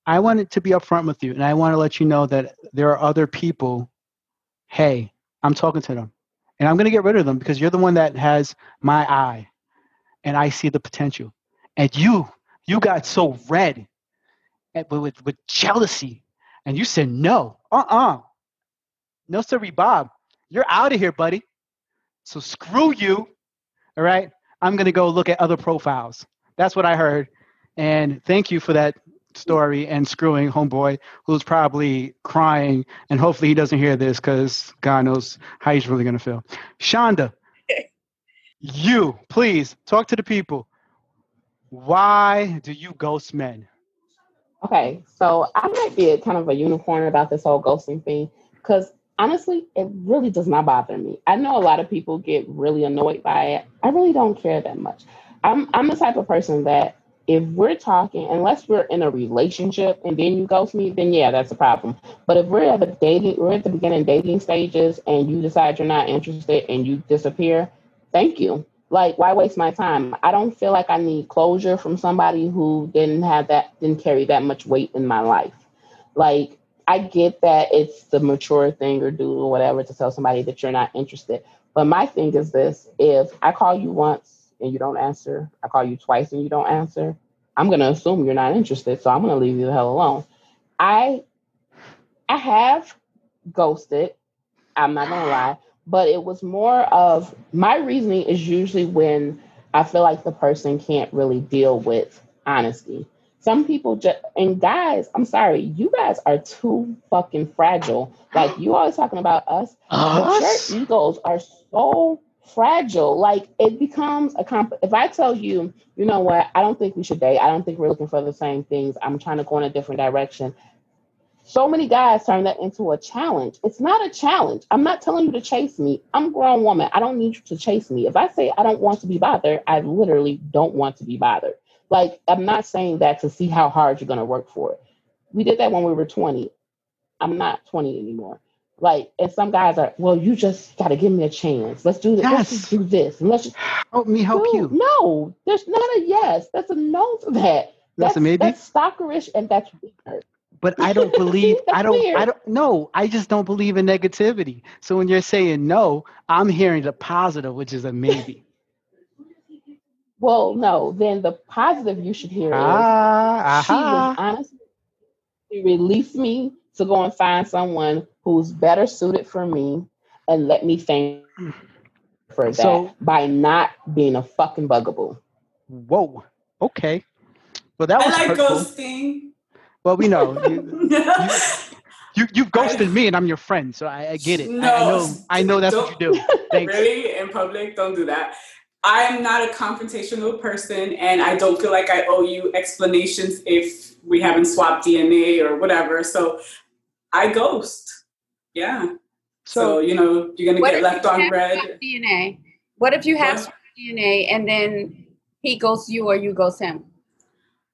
I wanted to be upfront with you and I want to let you know that there are other people. Hey, I'm talking to them and I'm going to get rid of them because you're the one that has my eye and I see the potential. And you, you got so red with, with, with jealousy and you said no. Uh-uh. No, sorry, Bob. You're out of here, buddy. So screw you. All right. I'm gonna go look at other profiles. That's what I heard. And thank you for that story and screwing homeboy who's probably crying and hopefully he doesn't hear this because God knows how he's really gonna feel. Shonda, you please talk to the people. Why do you ghost men? Okay, so I might be kind of a unicorn about this whole ghosting thing because honestly, it really does not bother me. I know a lot of people get really annoyed by it. I really don't care that much. I'm I'm the type of person that if we're talking, unless we're in a relationship and then you ghost me, then yeah, that's a problem. But if we're at the dating, we're at the beginning dating stages, and you decide you're not interested and you disappear, thank you. Like, why waste my time? I don't feel like I need closure from somebody who didn't have that, didn't carry that much weight in my life. Like, I get that it's the mature thing or do or whatever to tell somebody that you're not interested. But my thing is this if I call you once and you don't answer, I call you twice and you don't answer, I'm gonna assume you're not interested. So I'm gonna leave you the hell alone. I I have ghosted. I'm not gonna lie, but it was more of my reasoning is usually when I feel like the person can't really deal with honesty. Some people just and guys, I'm sorry, you guys are too fucking fragile. Like you always talking about us, Us? your egos are so fragile. Like it becomes a comp. If I tell you, you know what, I don't think we should date. I don't think we're looking for the same things. I'm trying to go in a different direction. So many guys turn that into a challenge. It's not a challenge. I'm not telling you to chase me. I'm a grown woman. I don't need you to chase me. If I say I don't want to be bothered, I literally don't want to be bothered. Like I'm not saying that to see how hard you're gonna work for it. We did that when we were 20. I'm not 20 anymore. Like, and some guys are, well, you just gotta give me a chance. Let's do this. Let's just do this. And let's just Help me help you. No, there's not a yes. That's a no to that. That's a maybe? That's stalkerish and that's weird. But I don't believe I don't I don't no, I just don't believe in negativity. So when you're saying no, I'm hearing the positive, which is a maybe. Well, no, then the positive you should hear is ah, she was aha. honest. She released me to go and find someone who's better suited for me and let me thank for that So- by not being a fucking bugaboo. Whoa. Okay. Well that I was like hurtful. ghosting. Well, we know. You, you you've ghosted me and I'm your friend, so I, I get it. I- I, No, know I know that's what you do. Thanks. really in public don't do that i'm not a confrontational person and i don't feel like i owe you explanations if we haven't swapped dna or whatever so i ghost yeah So, so you know you're gonna get left on red. DNA. What if you have DNA and then he goes you or you goes him?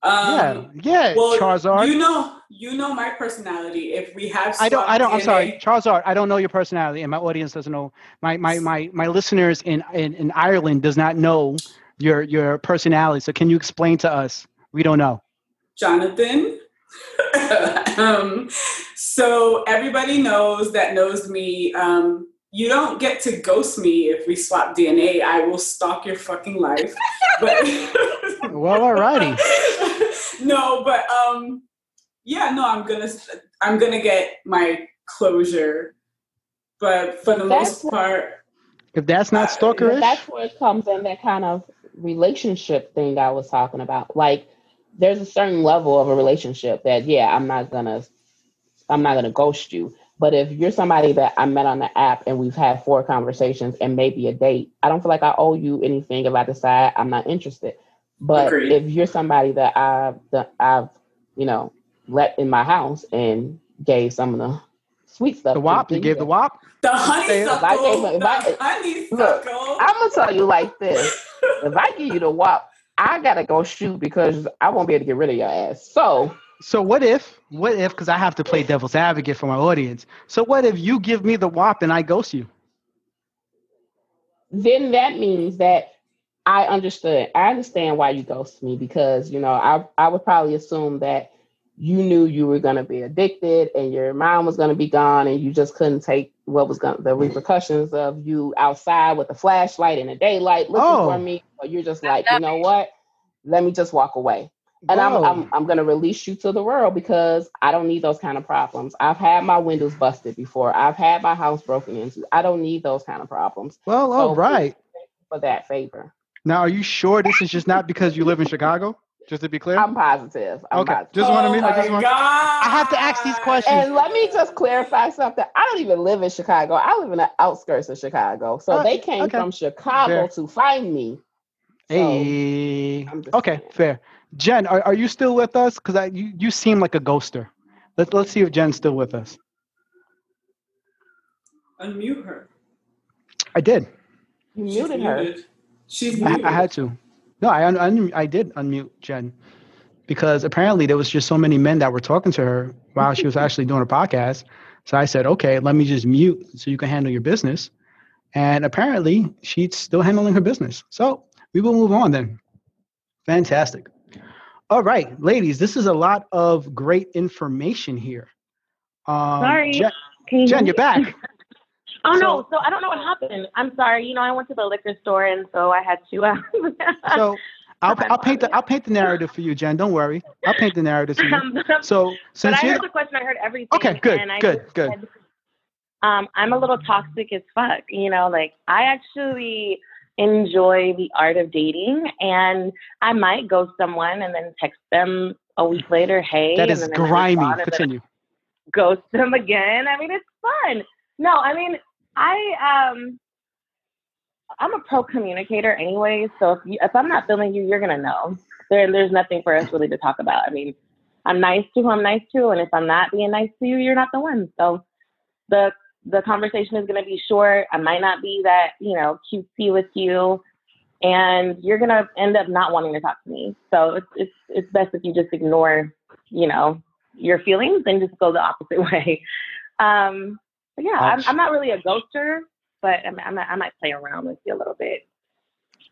Um, yeah, yeah, well, CharZard. You know, you know my personality. If we have, I don't. I don't. I'm sorry, CharZard. I don't know your personality, and my audience doesn't know. My my my my listeners in in, in Ireland does not know your your personality. So can you explain to us? We don't know. Jonathan. um, so everybody knows that knows me. Um, you don't get to ghost me if we swap DNA. I will stalk your fucking life. But well, alrighty. no, but um, yeah, no, I'm gonna I'm gonna get my closure. But for the that's most part, if that's not stalkerish, that's where it comes in that kind of relationship thing I was talking about. Like, there's a certain level of a relationship that yeah, I'm not gonna I'm not gonna ghost you but if you're somebody that I met on the app and we've had four conversations and maybe a date, I don't feel like I owe you anything if I decide I'm not interested. But Agreed. if you're somebody that I've that I've you know let in my house and gave some of the sweet stuff, the WAP, you gave the WAP, the honeysuckle, I gave, if the I, honeysuckle. Look, I'm gonna tell you like this: if I give you the WAP, I gotta go shoot because I won't be able to get rid of your ass. So so what if, what if, because I have to play devil's advocate for my audience. So what if you give me the WAP and I ghost you? Then that means that I understood. I understand why you ghosted me because you know I I would probably assume that you knew you were going to be addicted and your mom was going to be gone and you just couldn't take what was going the repercussions of you outside with a flashlight in the daylight looking oh. for me. Or you're just like, you know what? Let me just walk away and I'm, I'm I'm gonna release you to the world because I don't need those kind of problems. I've had my windows busted before. I've had my house broken into. I don't need those kind of problems. Well, so all right. For that favor. Now, are you sure this is just not because you live in Chicago? Just to be clear, I'm positive. I'm okay, positive. just want to. Oh I just want. I have to ask these questions. And let me just clarify something. I don't even live in Chicago. I live in the outskirts of Chicago. So uh, they came okay. from Chicago Fair. to find me. So hey. Okay, fair. Jenn, are, are you still with us? Because you, you seem like a ghoster. Let's let's see if Jenn's still with us. Unmute her. I did. You muted her. She's. I, I, had to. No, I un, I did unmute Jenn because apparently there was just so many men that were talking to her while she was actually doing a podcast. So I said, okay, let me just mute so you can handle your business. And apparently she's still handling her business. So we will move on then. Fantastic. All right, ladies, this is a lot of great information here. Um, sorry. Jenn, Jenn you're back. oh, so, no. So I don't know what happened. I'm sorry. You know, I went to the liquor store and so I had to. Uh, so I'll, I'll paint the I'll paint the narrative for you, Jenn. Don't worry. I'll paint the narrative for you. So since but I heard the question, I heard everything. Okay, good, good, good. Said, um, I'm a little toxic as fuck. You know, like I actually enjoy the art of dating and I might ghost someone and then text them a week later, hey. That is grimy. Continue. Ghost them again. I mean, it's fun. No, I mean, I um I'm a pro communicator anyway, so if you, if I'm not feeling you, you're gonna know. There, there's nothing for us really to talk about. I mean, I'm nice to who I'm nice to, and if I'm not being nice to you, you're not the one. So the the conversation is to be short. I might not be that, you know, cutesy with you. And you're to end up not wanting to talk to me. So it's, it's, it's best if you just ignore, you know, your feelings and just go the opposite way. Um, but yeah, I'm, I'm, not really a ghoster, but I, I, might, I might play around with you a little bit.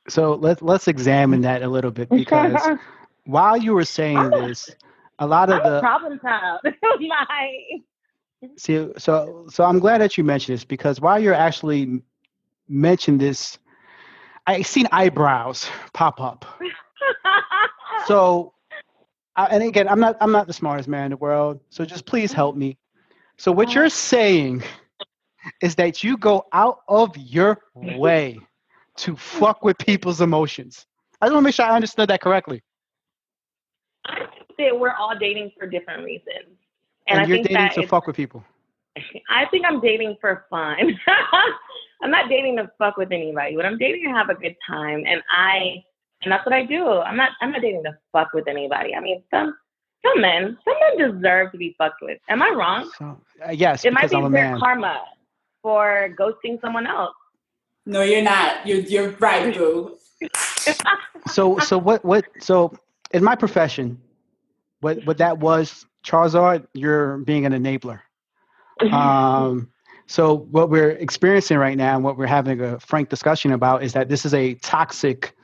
So let's let's examine that a little bit because while you were saying ah. this, a lot of I'm the problem child. Oh my See, so so I'm glad that you mentioned this because while you're actually mentioning this, I seen eyebrows pop up. so, and again, I'm not I'm not the smartest man in the world, so just please help me. So what you're uh-huh. saying is that you go out of your way to fuck with people's emotions. I just want to make sure I understood that correctly. I think that we're all dating for different reasons. And, and you're dating to fuck with people. I think I'm dating for fun. I'm not dating to fuck with anybody, but I'm dating to have a good time. And I, and that's what I do. I'm not, I'm not dating to fuck with anybody. I mean, some, some men, some men deserve to be fucked with. Am I wrong? So, uh, yes, it might be their karma. for ghosting someone else. No, you're not. You're you're right, boo. So so what what so in my profession, what what that was, CharZard, you're being an enabler. Um, so what we're experiencing right now, and what we're having a frank discussion about, is that this is a toxic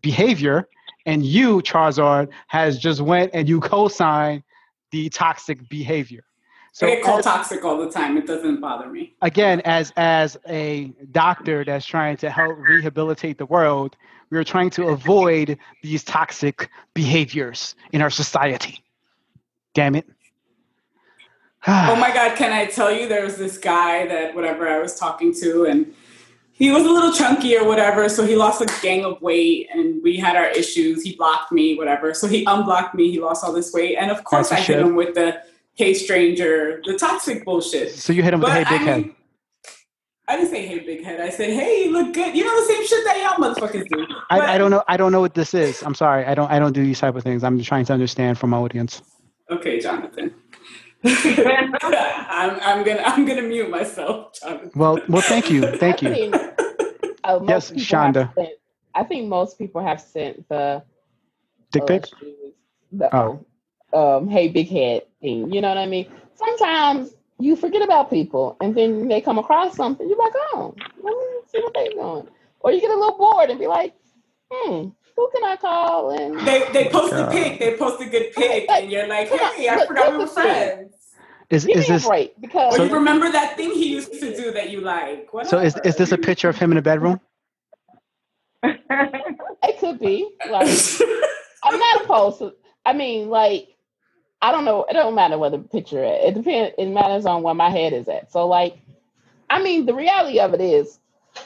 behavior, and you, CharZard, has just went and you co-signed the toxic behavior. So I get called as- toxic all the time. It doesn't bother me. again, as as a doctor that's trying to help rehabilitate the world, we are trying to avoid these toxic behaviors in our society. Damn it. Oh my God, can I tell you there was this guy that whatever I was talking to and he was a little chunky or whatever, so he lost a gang of weight and we had our issues. He blocked me, whatever. So he unblocked me, he lost all this weight. And of course I hit him with the hey stranger, the toxic bullshit. So you hit him with But a hey big I head. mean, I didn't say hey big head. I said, hey, you look good. You know the same shit that y'all motherfuckers do. I, But- I don't know. I don't know what this is. I'm sorry. I don't. I don't do these type of things. I'm trying to understand from my audience. Okay, Jonathan. I'm, I'm gonna I'm gonna mute myself, Jonathan. Well, well, thank you, thank I you. think, uh, Yes, Shonda. sent- I think most people have sent the Dick uh, pic. shoes, the Oh. um, hey big head thing. You know what I mean? Sometimes you forget about people, and then they come across something. You're like, oh, let me see what they're doing. Or you get a little bored and be like, hmm, who can I call? And They they oh, post a pic, they post a good pic, and you're like, hey, I look, forgot we were at this. friends. Is give is me this a break because So- you remember that thing he used to do that you like. so? Is is this a picture of him in the bedroom? it could be like I'm not opposed to. I mean, like, I don't know. It don't matter where the picture at. It depends. It matters on where my head is at. So, like, I mean, the reality of it is,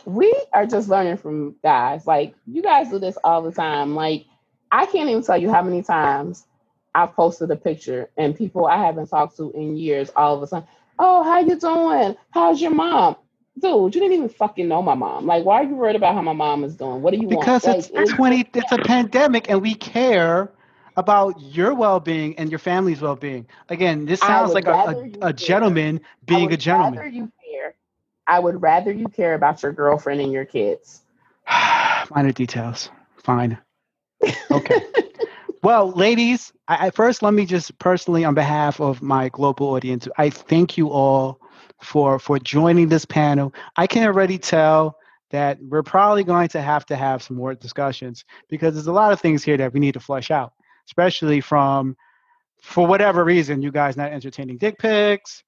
we are just learning from guys. Like, you guys do this all the time. Like, I can't even tell you how many times I've posted a picture and people I haven't talked to in years. All of a sudden, oh, how you doing? How's your mom? Dude, you didn't even fucking know my mom. Like, why are you worried about how my mom is doing? What do you Because want? Because it's Like, twenty. It's a pandemic, and we care about your well-being and your family's well-being. Again, this sounds like a, a, a gentleman being a gentleman. I would rather you care about your girlfriend and your kids. Minor details. Fine. Okay. well, ladies, I, I first let me just personally, on behalf of my global audience, I thank you all for for joining this panel. I can already tell that we're probably going to have to have some more discussions because there's a lot of things here that we need to flesh out, especially from for whatever reason you guys not entertaining dick pics,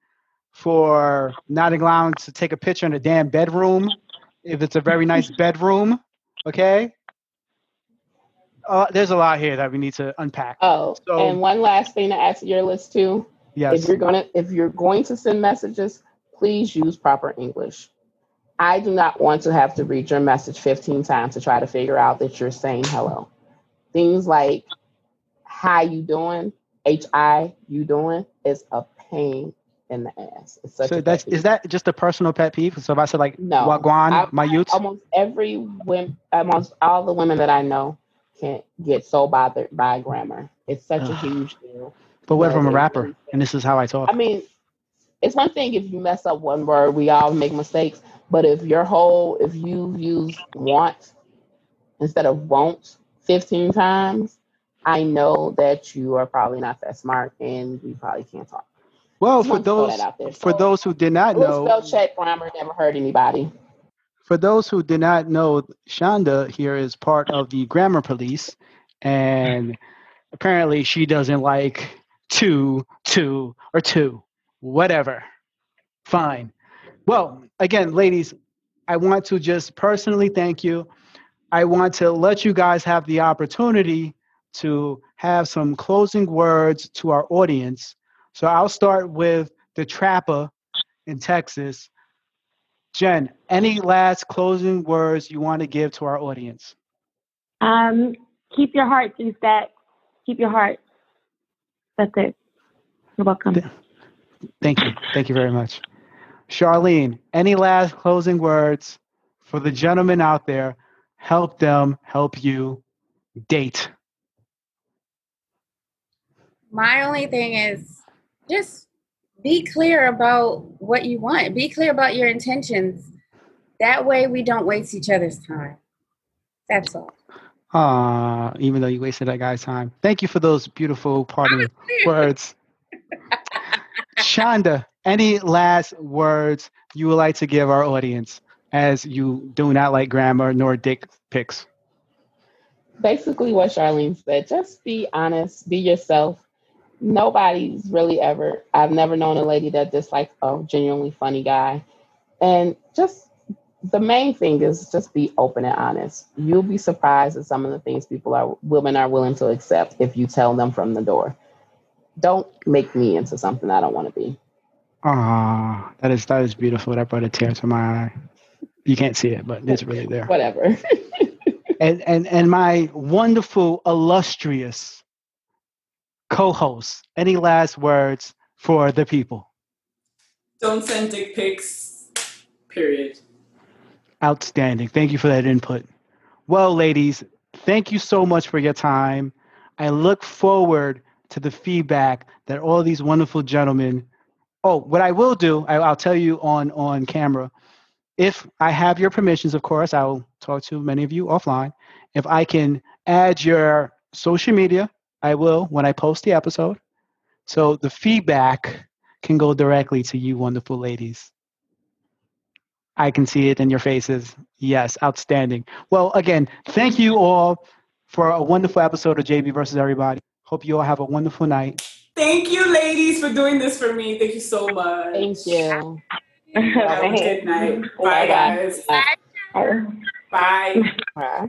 for not allowing to take a picture in a damn bedroom if it's a very nice bedroom. Okay. Uh, there's a lot here that we need to unpack. Oh, So- and one last thing to add to your list too. Yes. If you're gonna if you're going to send messages, please use proper English. I do not want to have to read your message 15 times to try to figure out that you're saying hello. Things like how you doing, H I you doing is a pain in the ass. It's such So a that's is that just a personal pet peeve? So if I said like No. Wagwan, I- my youths, almost every women, almost all the women that I know can get so bothered by grammar. It's such a huge deal. but what if I'm a rapper really and this is how I talk? I mean, it's one thing if you mess up one word, we all make mistakes. But if your whole, if you use want instead of won't 15 times, I know that you are probably not that smart and we probably can't talk. Well, for wanted to throw those for So, those who did not little spell know, check grammar never hurt anybody. for those who did not know, Shonda here is part of the grammar police, and apparently she doesn't like two, two, or two, whatever. Fine. Well, again, ladies, I want to just personally thank you. I want to let you guys have the opportunity to have some closing words to our audience. So I'll start with the trapper in Texas. Jenn, any last closing words you want to give to our audience? Um, keep your heart, through that. Keep your heart. That's it. You're welcome. Thank you. Thank you very much. Charlene, any last closing words for the gentlemen out there? Help them help you date. My only thing is just be clear about what you want. Be clear about your intentions. That way we don't waste each other's time. That's all. Ah, even though you wasted that guy's time. Thank you for those beautiful parting words. Shonda, any last words you would like to give our audience as you do not like grammar nor dick pics? Basically, what Charlene said just be honest, be yourself. Nobody's really ever, I've never known a lady that dislikes a genuinely funny guy. And just the main thing is just be open and honest. You'll be surprised at some of the things people are, women are willing to accept if you tell them from the door. Don't make me into something I don't want to be. Ah, that is that is beautiful. That brought a tear to my eye. You can't see it, but it's really there. Whatever. and and and my wonderful, illustrious co-host. Any last words for the people? Don't send dick pics. Period. Outstanding. Thank you for that input. Well, ladies, thank you so much for your time. I look forward to the feedback that all these wonderful gentlemen. Oh, what I will do, I, will tell you on on camera. If I have your permissions, of course, I will talk to many of you offline. If I can add your social media, I will when I post the episode. So the feedback can go directly to you, wonderful ladies. I can see it in your faces. Yes, outstanding. Well, again, thank you all for a wonderful episode of JB versus Everybody. Hope you all have a wonderful night. Thank you, ladies, for doing this for me. Thank you so much. Thank you. Have a good night. Bye, guys. Bye. Bye. Bye.